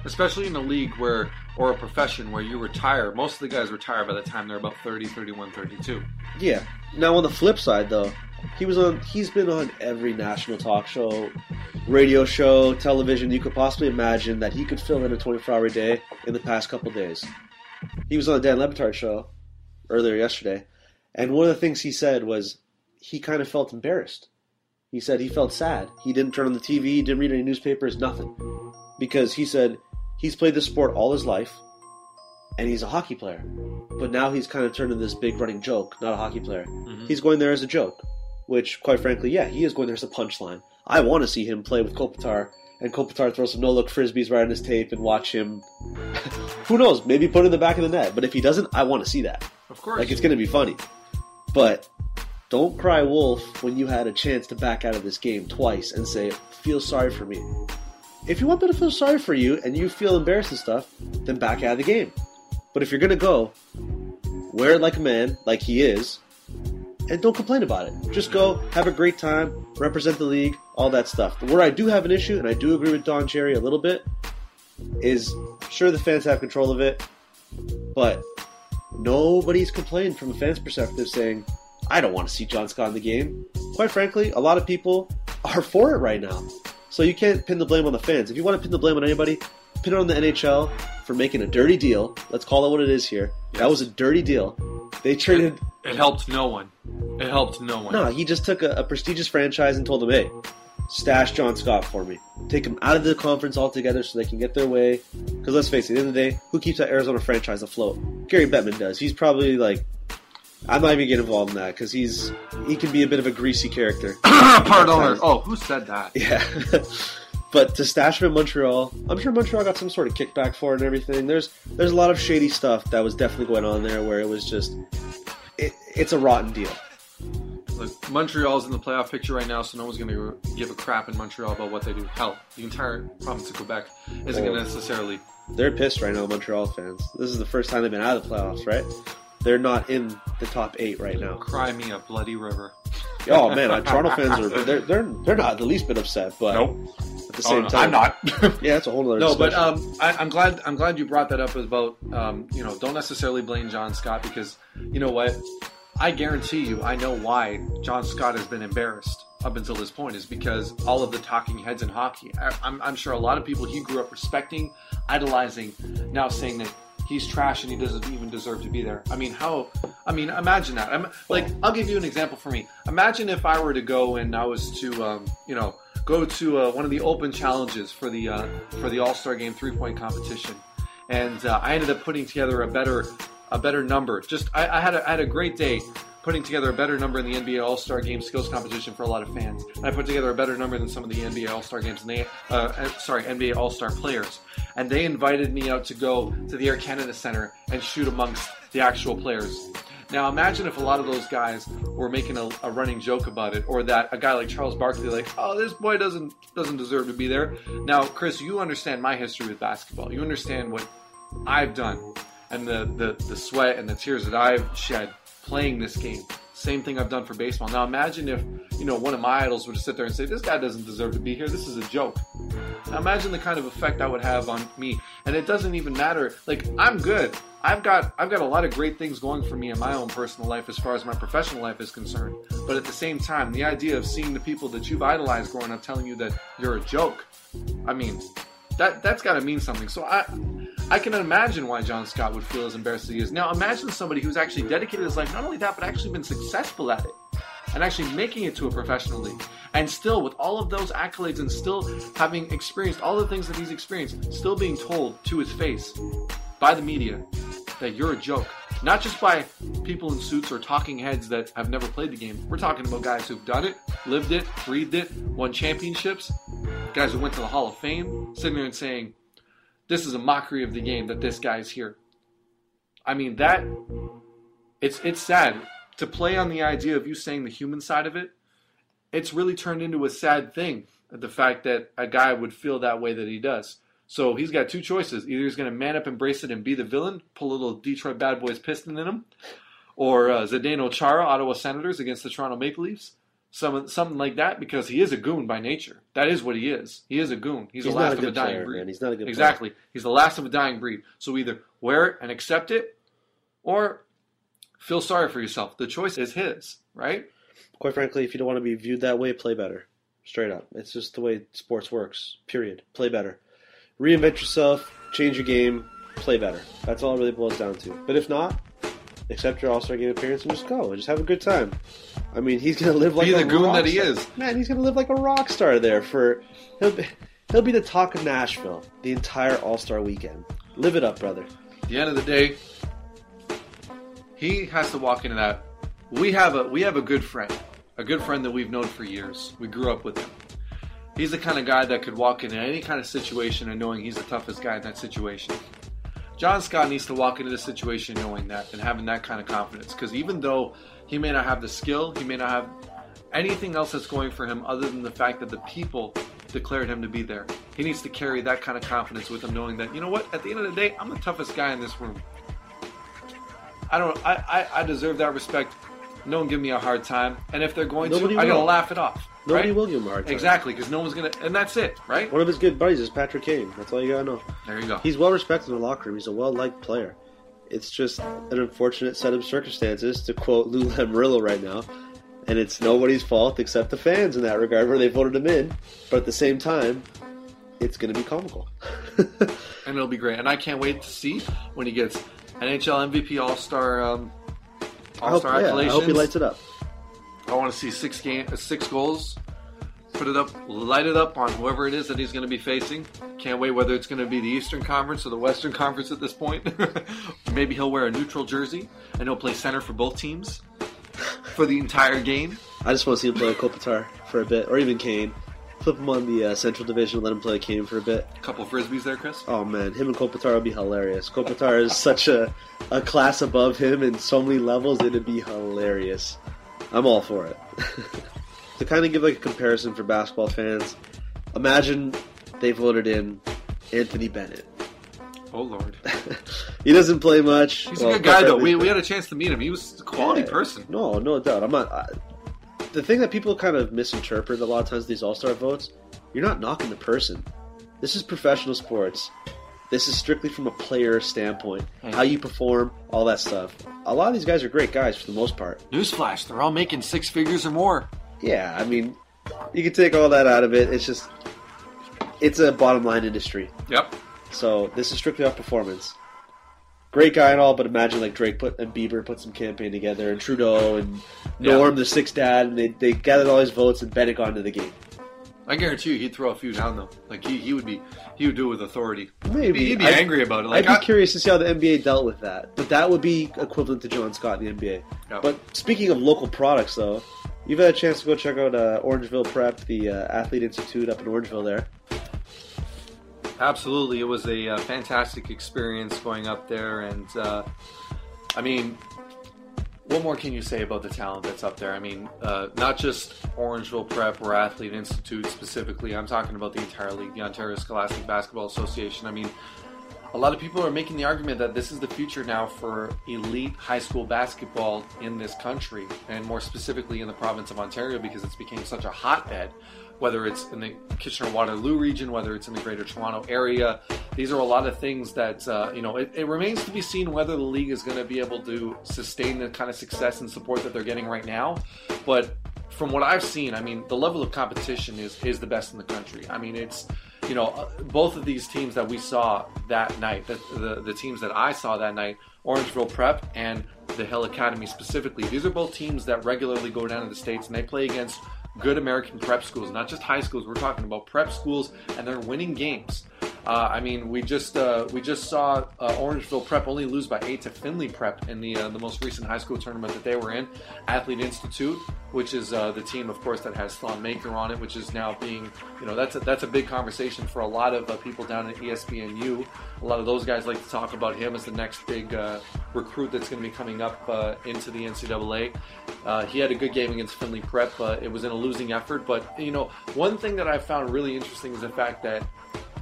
Especially in a league where, or a profession where you retire. Most of the guys retire by the time they're about 30, 31, 32. Yeah. Now on the flip side, though, he was on. He's been on every national talk show, radio show, television you could possibly imagine that he could fill in a 24-hour day in the past couple days. He was on the Dan Le Batard show earlier yesterday, and one of the things he said was he kind of felt embarrassed. He said he felt sad. He didn't turn on the TV, didn't read any newspapers, nothing, because he said he's played this sport all his life, and he's a hockey player. But now he's kind of turned into this big running joke, not a hockey player. Mm-hmm. He's going there as a joke, which, quite frankly, yeah, he is going there as a punchline. I want to see him play with Kopitar, and Kopitar throw some no-look frisbees right on his tape and watch him. Who knows? Maybe put it in the back of the net. But if he doesn't, I want to see that. Of course. Like it's going to be funny. But don't cry wolf when you had a chance to back out of this game twice and say, "Feel sorry for me." If you want them to feel sorry for you and you feel embarrassed and stuff, then back out of the game. But if you're gonna go, wear it like a man, like he is, and don't complain about it. Just go, have a great time, represent the league, all that stuff. Where I do have an issue, and I do agree with Don Cherry a little bit, is sure the fans have control of it, but nobody's complained from a fan's perspective saying, I don't want to see John Scott in the game. Quite frankly, a lot of people are for it right now. So you can't pin the blame on the fans. If you want to pin the blame on anybody, pin it on the NHL for making a dirty deal. Let's call it what it is here. That was a dirty deal. They traded. It helped no one. It helped no one. No, he just took a, a prestigious franchise and told them, hey, stash John Scott for me. Take him out of the conference altogether so they can get their way. Because let's face it, at the end of the day, who keeps that Arizona franchise afloat? Gary Bettman does. He's probably like. I'm not even getting involved in that because he's he can be a bit of a greasy character. Pardon. Oh, who said that? Yeah. but to stash him in Montreal, I'm sure Montreal got some sort of kickback for it and everything. There's there's a lot of shady stuff that was definitely going on there where it was just it, it's a rotten deal. Look, Montreal's in the playoff picture right now, so no one's going to give a crap in Montreal about what they do. Hell, the entire province of Quebec isn't going to oh. necessarily. They're pissed right now, Montreal fans. This is the first time they've been out of the playoffs, right? They're not in the top eight right now. Cry me a bloody river. Oh man, Toronto fans are they're they're they're not the least bit upset, but Nope. At the Oh, same no, time, I'm not. Yeah, that's a whole other. No, but um, I, I'm glad. I'm glad you brought that up about um, you know, don't necessarily blame John Scott because you know what? I guarantee you, I know why John Scott has been embarrassed up until this point is because all of the talking heads in hockey. I, I'm, I'm sure a lot of people he grew up respecting, idolizing, now saying that he's trash and he doesn't even deserve to be there. I mean, how? I mean, imagine that. I'm like, I'll give you an example for me. Imagine if I were to go and I was to, um, you know, go to uh, one of the open challenges for the uh, for the All Star Game three point competition, and uh, I ended up putting together a better a better number. Just I, I had a, I had a great day putting together a better number in the NBA All Star Game skills competition for a lot of fans. And I put together a better number than some of the NBA All Star games and they uh, uh, sorry NBA All Star players. And they invited me out to go to the Air Canada Center and shoot amongst the actual players. Now imagine if a lot of those guys were making a, a running joke about it, or that a guy like Charles Barkley, like, oh, this boy doesn't doesn't deserve to be there. Now, Chris, you understand my history with basketball. You understand what I've done, and the the, the sweat and the tears that I've shed playing this game. Same thing I've done for baseball. Now imagine if you know one of my idols would sit there and say, "This guy doesn't deserve to be here. This is a joke." Now imagine the kind of effect that would have on me. And it doesn't even matter. Like I'm good. I've got I've got a lot of great things going for me in my own personal life as far as my professional life is concerned. But at the same time, the idea of seeing the people that you've idolized growing up telling you that you're a joke, I mean, that that's got to mean something. So I I can imagine why John Scott would feel as embarrassed as he is. Now imagine somebody who's actually dedicated his life not only that but actually been successful at it and actually making it to a professional league. And still, with all of those accolades and still having experienced all the things that he's experienced, still being told to his face by the media that you're a joke. Not just by people in suits or talking heads that have never played the game. We're talking about guys who've done it, lived it, breathed it, won championships, guys who went to the Hall of Fame, sitting there and saying, This is a mockery of the game that this guy's here. I mean, that. It's, it's sad to play on the idea of you saying the human side of it, it's really turned into a sad thing. The fact that a guy would feel that way that he does. So he's got two choices. Either he's going to man up, embrace it, and be the villain, pull a little Detroit Bad Boys piston in him, or uh, Zdeno Chara, Ottawa Senators against the Toronto Maple Leafs. Some, something like that because he is a goon by nature. That is what he is. He is a goon. He's, He's the last a of a dying player, breed. man. He's not a good player. Exactly. He's the last of a dying breed. So either wear it and accept it, or feel sorry for yourself. The choice is his, right? quite frankly, if you don't want to be viewed that way, play better. Straight up. It's just the way sports works. Period. Play better. Reinvent yourself, change your game, play better. That's all it really boils down to. But if not, accept your All Star game appearance and just go and just have a good time. I mean, he's gonna live like Be a the goon that he star. is. Man, he's gonna live like a rock star there for he'll be, he'll be the talk of Nashville the entire All Star weekend. Live it up, brother. At the end of the day, he has to walk into that. We have a we have a good friend, a good friend that we've known for years. We grew up with him. He's the kind of guy that could walk into any kind of situation and knowing he's the toughest guy in that situation. John Scott needs to walk into this situation knowing that and having that kind of confidence. Because even though he may not have the skill, he may not have anything else that's going for him other than the fact that the people declared him to be there. He needs to carry that kind of confidence with him, knowing that you know what, at the end of the day, I'm the toughest guy in this room. I don't. I, I, I deserve that respect. No one give me a hard time, and if they're going Nobody to, I gotta laugh it off. Nobody right? will give him a hard time. Exactly, because no one's gonna, and that's it, right? One of his good buddies is Patrick Kane. That's all you gotta know. There you go. He's well respected in the locker room. He's a well liked player. It's just an unfortunate set of circumstances, to quote Lou Lamoriello right now. And it's nobody's fault except the fans in that regard, where they voted him in. But at the same time, it's going to be comical. and it'll be great. And I can't wait to see when he gets NHL MVP All Star um, I All hope, Star yeah. I hope he lights it up. I want to see six game, six goals. Put it up, light it up on whoever it is that he's going to be facing. Can't wait whether it's going to be the Eastern Conference or the Western Conference at this point. Maybe he'll wear a neutral jersey and he'll play center for both teams for the entire game. I just want to see him play Kopitar for a bit, or even Kane. Flip him on the uh, Central Division, let him play Kane for a bit. A couple frisbees there, Chris. Oh man, him and Kopitar would be hilarious. Kopitar is such a, a class above him in so many levels, it'd be hilarious. I'm all for it. to kind of give like a comparison for basketball fans, imagine they voted in Anthony Bennett. Oh Lord, he doesn't play much. he's Well, a good guy though. We, we had a chance to meet him. He was a quality Yeah. person. No, no doubt. I'm not. I, the thing that people kind of misinterpret a lot of times these All Star votes, you're not knocking the person. This is professional sports. This is strictly from a player standpoint. How you perform, all that stuff. A lot of these guys are great guys for the most part. Newsflash: They're all making six figures or more. Yeah, I mean, you can take all that out of it. It's just, it's a bottom line industry. Yep. So this is strictly off performance. Great guy and all, but imagine like Drake put and Bieber put some campaign together, and Trudeau and Norm, the sixth dad, and they, they gathered all his votes and bet it got into the game. I guarantee you, he'd throw a few down though. Like he, he would be, he would do it with authority. Maybe he'd be I'd- angry about it. Like I'd be I- curious to see how the NBA dealt with that. But that would be equivalent to John Scott in the NBA. Yeah. But speaking of local products, though, you've had a chance to go check out uh, Orangeville Prep, the uh, Athlete Institute up in Orangeville there. Absolutely, it was a uh, fantastic experience going up there, and uh, I mean, what more can you say about the talent that's up there? I mean, uh, not just Orangeville Prep or Athlete Institute specifically. I'm talking about the entire league, the Ontario Scholastic Basketball Association. I mean, a lot of people are making the argument that this is the future now for elite high school basketball in this country, and more specifically in the province of Ontario, because it's became such a hotbed. Whether it's in the Kitchener Waterloo region, whether it's in the Greater Toronto area, these are a lot of things that uh, you know. It, it remains to be seen whether the league is going to be able to sustain the kind of success and support that they're getting right now. But from what I've seen, I mean, the level of competition is is the best in the country. I mean, it's you know, both of these teams that we saw that night, the, the, the teams that I saw that night, Orangeville Prep and the Hill Academy specifically, these are both teams that regularly go down to the States and they play against good American prep schools, not just high schools. We're talking about prep schools, and they're winning games. Uh, I mean, we just uh, we just saw uh, Orangeville Prep only lose by eight to Findlay Prep in the uh, the most recent high school tournament that they were in. Athlete Institute, which is uh, the team, of course, that has Thon Maker on it, which is now being you know that's a, that's a big conversation for a lot of uh, people down at ESPNU. A lot of those guys like to talk about him as the next big recruit that's going to be coming up into the NCAA. He had a good game against Findlay Prep. Uh, it was in a losing effort, but you know one thing that I found really interesting is the fact that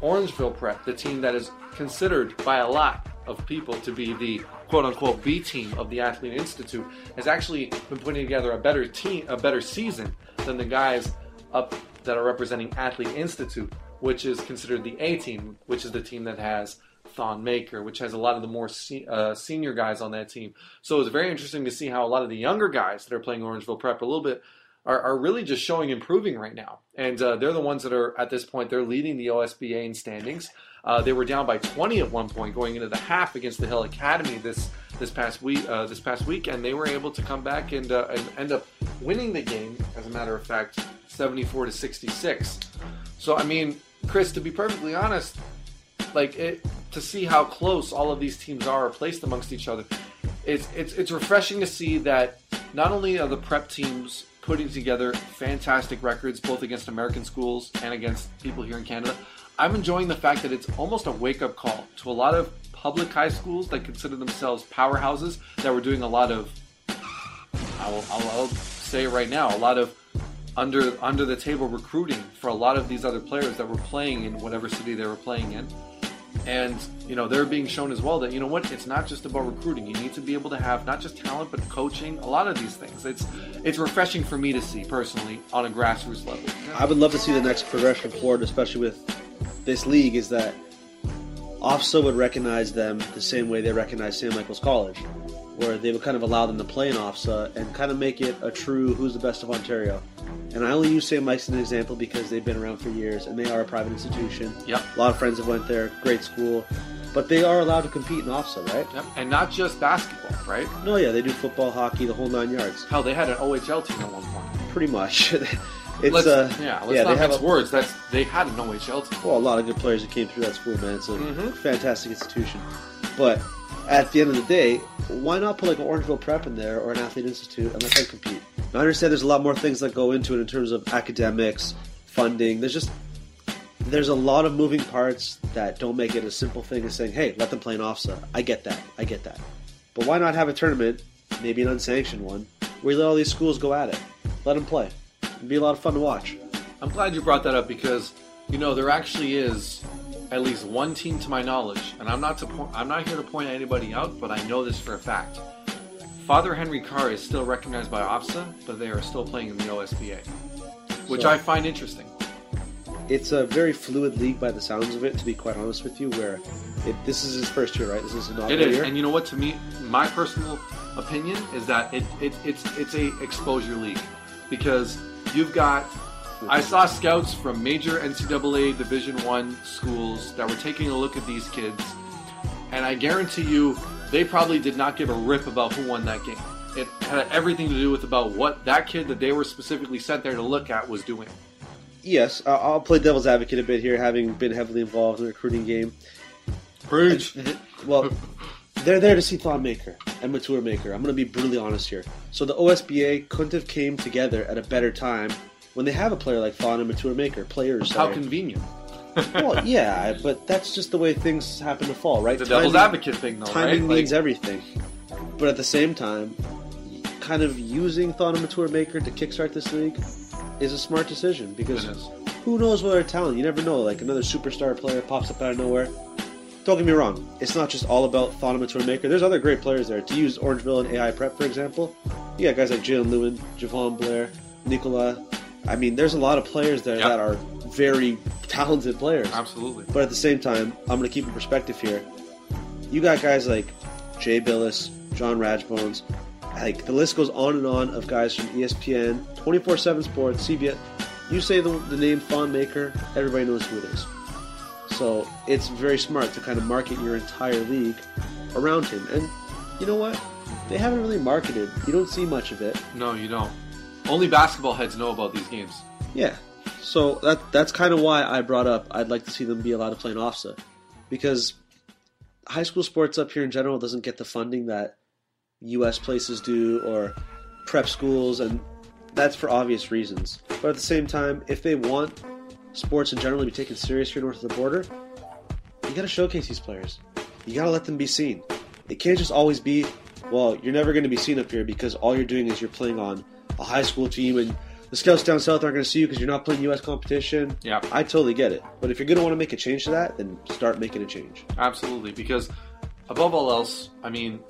Orangeville Prep, the team that is considered by a lot of people to be the quote unquote B team of the Athlete Institute, has actually been putting together a better team, a better season than the guys up that are representing Athlete Institute, which is considered the A team, which is the team that has Thon Maker, which has a lot of the more se- uh, senior guys on that team. So it's very interesting to see how a lot of the younger guys that are playing Orangeville Prep a little bit are, are really just showing improving right now. And uh, they're the ones that are at this point they're leading the OSBA in standings. Uh, they were down by 20 at one point going into the half against the Hill Academy this this past week. Uh, this past week, and they were able to come back and, uh, and end up winning the game. As a matter of fact, 74 to 66. So I mean, Chris, to be perfectly honest, like it to see how close all of these teams are placed amongst each other. It's it's it's refreshing to see that not only are the prep teams putting together fantastic records both against American schools and against people here in Canada. I'm enjoying the fact that it's almost a wake up call to a lot of public high schools that consider themselves powerhouses that were doing a lot of I'll, I'll, I'll say it right now, a lot of under under the table recruiting for a lot of these other players that were playing in whatever city they were playing in. And you know they're being shown as well that you know what it's not just about recruiting. You need to be able to have not just talent but coaching. A lot of these things. It's it's refreshing for me to see personally on a grassroots level. I would love to see the next progression forward, especially with this league, is that OFSAA would recognize them the same way they recognize St. Michael's College, where they would kind of allow them to play in OFSAA and kind of make it a true who's the best of Ontario. And I only use St. Mike's as an example because they've been around for years and they are a private institution. Yep. A lot of friends have went there, great school, but they are allowed to compete in OFSAA, right? Yep. And not just basketball, right? No, yeah, they do football, hockey, the whole nine yards, Hell, they had an OHL team at one point. pretty much. it's let's, uh, yeah, let's yeah, not they have a, words. That's they had an OHL team. well, a lot of good players that came through that school, man. It's a Mhm. fantastic institution. But at the end of the day, why not put like an Orangeville Prep in there or an Athlete Institute and let them compete? Now, I understand there's a lot more things that go into it in terms of academics, funding. There's just there's a lot of moving parts that don't make it a simple thing as saying, "Hey, let them play an OFSAA." I get that. I get that. But why not have a tournament, maybe an unsanctioned one, where you let all these schools go at it? Let them play. It'd be a lot of fun to watch. I'm glad you brought that up because you know there actually is at least one team to my knowledge, and I'm not to po- I'm not here to point anybody out, but I know this for a fact. Father Henry Carr is still recognized by OFSAA, but they are still playing in the OSBA, which So- I find interesting. it's a very fluid league by the sounds of it. To be quite honest with you, where it, this is his first year, right? This is not It is, year. and you know what? To me, my personal opinion is that it, it it's it's a exposure league because you've got. I saw scouts from major NCAA Division One schools that were taking a look at these kids, and I guarantee you, they probably did not give a rip about who won that game. It had everything to do with about what that kid that they were specifically sent there to look at was doing. yes, I- I'll play devil's advocate a bit here, having been heavily involved in the recruiting game. Preach. Well, they're there to see Thon Maker and Matur Maker. I'm going to be brutally honest here. So the OSBA couldn't have came together at a better time when they have a player like Thon and Matur Maker. Players. How sorry. convenient. well, yeah, but that's just the way things happen to fall, right? The devil's advocate thing, though, Timing right? means Like, everything. But at the same time, kind of using Thon and Matur Maker to kickstart this league is a smart decision because who knows what their talent? You never know. Like another superstar player pops up out of nowhere. Don't get me wrong. It's not just all about Thon and Matur Maker. There's other great players there. To use Orangeville and AI Prep, for example, you got guys like Jalen Lewin, Javon Blair, Nicola. I mean, there's a lot of players there Yep. that are very talented players. Absolutely. But at the same time, I'm going to keep in perspective here. You got guys like Jay Bilas, John Rajbones, like the list goes on and on of guys from ESPN, 24/7 Sports, CBS. You say the, the name Thon Maker, everybody knows who it is. So it's very smart to kind of market your entire league around him. And you know what? They haven't really marketed. You don't see much of it. No, you don't. Only basketball heads know about these games. Yeah. So that that's kind of why I brought up I'd like to see them be allowed to play in OFSA. Because high school sports up here in general doesn't get the funding that US places do or prep schools and that's for obvious reasons. But at the same time, if they want sports in general to be taken serious here north of the border, you gotta showcase these players. You gotta let them be seen. It can't just always be, well, you're never gonna be seen up here because all you're doing is you're playing on a high school team and the scouts down south aren't going to see you because you're not playing U.S. competition. Yeah. I totally get it. But if you're going to want to make a change to that, then start making a change. Absolutely, because above all else, I mean,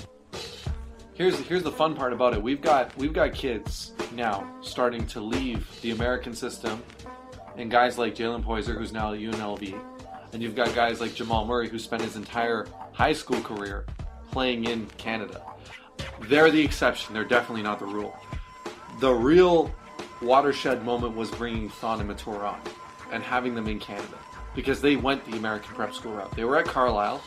here's here's the fun part about it. We've got we've got kids now starting to leave the American system, and guys like Jalen Poyser, who's now at UNLV, and you've got guys like Jamal Murray, who spent his entire high school career playing in Canada. They're the exception. They're definitely not the rule. The real watershed moment was bringing Thon and Matur on and having them in Canada because they went the American prep school route. They were at Carlisle.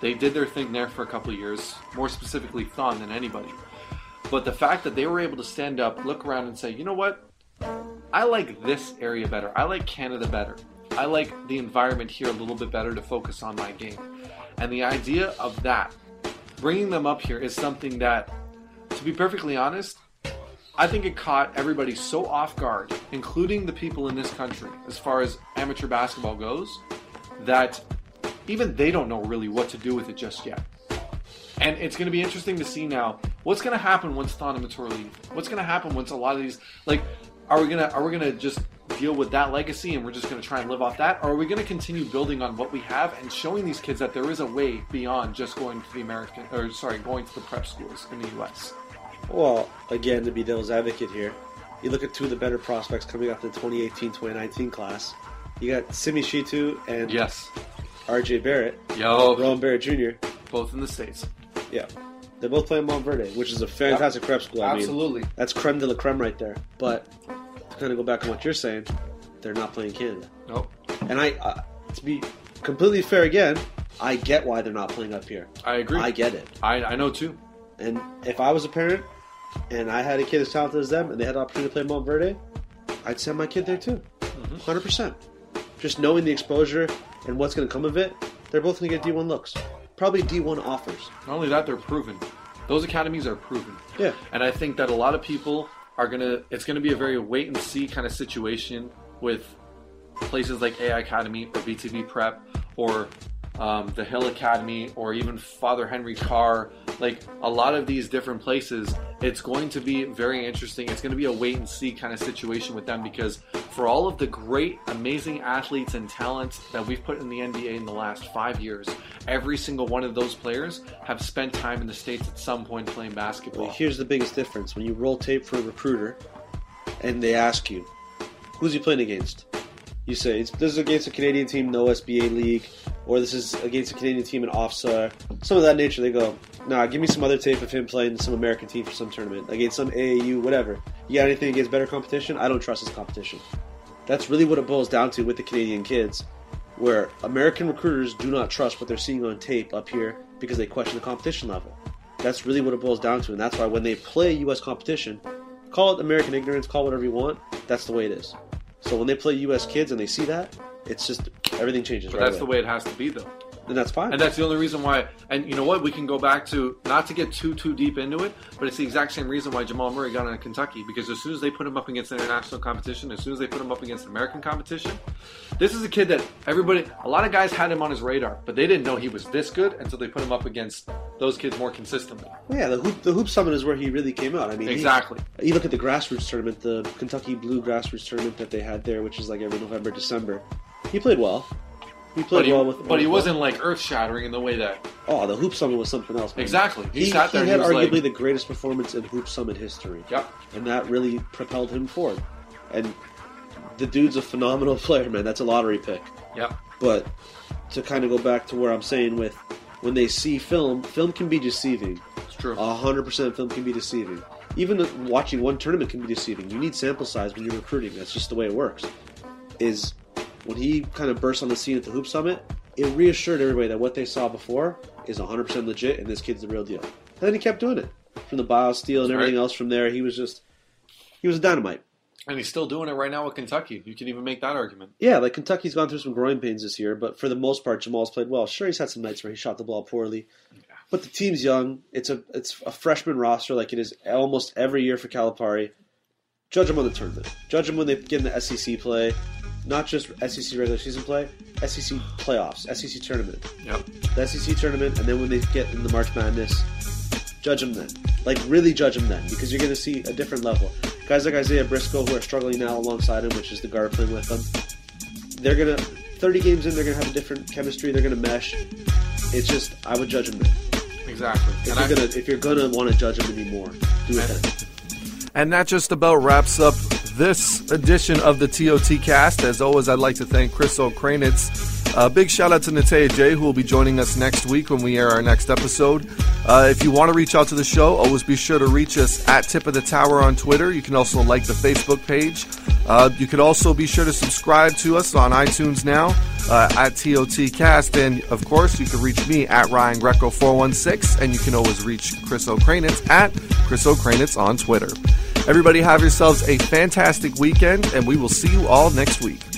They did their thing there for a couple years, more specifically Thon than anybody. But the fact that they were able to stand up, look around, and say, you know what? I like this area better. I like Canada better. I like the environment here a little bit better to focus on my game. And the idea of that, bringing them up here, is something that, to be perfectly honest, I think it caught everybody so off guard, including the people in this country, as far as amateur basketball goes, that even they don't know really what to do with it just yet. And it's going to be interesting to see now what's going to happen once Thon and leave. What's going to happen once a lot of these like are we gonna are we gonna just deal with that legacy and we're just gonna try and live off that, or are we gonna continue building on what we have and showing these kids that there is a way beyond just going to the American or sorry going to the prep schools in the U.S. Well, again, to be devil's advocate here, you look at two of the better prospects coming off the 2018-2019 class. You got Simi Shittu and Yes, RJ Barrett, yo, Rowan Barrett Jr. both in the states. Yeah. They're both playing Montverde, which is a fantastic prep school. I mean, Absolutely. that's creme de la creme right there. But to kind of go back on what you're saying, they're not playing Canada. Nope. And I, uh, to be completely fair again, I get why they're not playing up here. I agree. I get it. I, I know too. And if I was a parent and I had a kid as talented as them and they had the opportunity to play Montverde, I'd send my kid there too. 100%. Just knowing the exposure and what's going to come of it, they're both going to get D1 looks. Probably D1 offers. Not only that, they're proven. Those academies are proven. Yeah. And I think that a lot of people are gonna. It's gonna be a very wait and see kind of situation with places like AI Academy or BTB Prep or um, the Hill Academy or even Father Henry Carr. Like a lot of these different places, it's going to be very interesting. It's going to be a wait and see kind of situation with them because for all of the great, amazing athletes and talents that we've put in the NBA in the last five years, every single one of those players have spent time in the States at some point playing basketball. Well, here's the biggest difference. When you roll tape for a recruiter and they ask you, who's he playing against? you say this is against a Canadian team, no SBA league, or this is against a Canadian team in OFSAA, some of that nature. They go, nah, give me some other tape of him playing some American team for some tournament against some AAU, whatever. You got anything against better competition? I don't trust his competition. That's really what it boils down to with the Canadian kids, where American recruiters do not trust what they're seeing on tape up here because they question the competition level. That's really what it boils down to, and that's why when they play U.S. competition, call it American ignorance, call it whatever you want. That's the way it is. So when they play U.S. kids and they see that, it's just everything changes. But right that's away. the way it has to be, though. and that's fine. And that's the only reason why. And you know what? We can go back to not to get too too deep into it, but it's the exact same reason why Jamal Murray got into Kentucky. Because as soon as they put him up against international competition, as soon as they put him up against American competition, this is a kid that everybody, a lot of guys had him on his radar, but they didn't know he was this good until they put him up against those kids more consistently. yeah, the hoop the hoop summit is where he really came out. I mean, he- Exactly. you look at the grassroots tournament, the Kentucky Blue grassroots tournament that they had there, which is like every November, December. He played well. He played But he, well with, but he wasn't like earth shattering in the way that Oh, the hoop summit was something else. Man. exactly. He, He, sat there. he had arguably like, the greatest performance in hoop summit history. Yep. and that really propelled him forward. And the dude's a phenomenal player, man. That's a lottery pick. Yep. But to kind of go back to where I'm saying with when they see film, film can be deceiving. It's true. A hundred percent, film can be deceiving. Even watching one tournament can be deceiving. You need sample size when you're recruiting. That's just the way it works. Is when he kind of burst on the scene at the Hoop Summit, it reassured everybody that what they saw before is 100% legit, and this kid's the real deal. And then he kept doing it from the BioSteel and everything right. else. From there, he was just he was dynamite. And he's still doing it right now with Kentucky. You can even make that argument. Yeah, like Kentucky's gone through some growing pains this year, but for the most part, Jamal's played well. Sure, he's had some nights where he shot the ball poorly, but the team's young. It's a it's a freshman roster like it is almost every year for Calipari. Judge them on the tournament. Judge them when they get in the SEC play, not just SEC regular season play, SEC playoffs, SEC tournament, Yep. the SEC tournament, and then when they get in the March Madness, judge them then. Like really judge them then, because you're going to see a different level. Guys like Isaiah Briscoe, who are struggling now alongside him, which is the guard playing with them, they're gonna 30 games in, they're gonna have a different chemistry. They're gonna mesh. It's just I would judge them then. Exactly. If And you're I- gonna if you're gonna want to judge them anymore, do it And- then. And that just about wraps up this edition of the TOT cast. As always, I'd like to thank Chris O'Kranitz. A big shout out to Natea J, who will be joining us next week when we air our next episode. Uh, if you want to reach out to the show, always be sure to reach us at Tip of the Tower on Twitter. You can also like the Facebook page. Uh, you could also be sure to subscribe to us on iTunes now uh, at TOT Cast. And of course, you can reach me at Ryan Greco 416, and you can always reach Chris O'Kranitz at Chris O'Kranitz on Twitter. Everybody have yourselves a fantastic weekend, and we will see you all next week.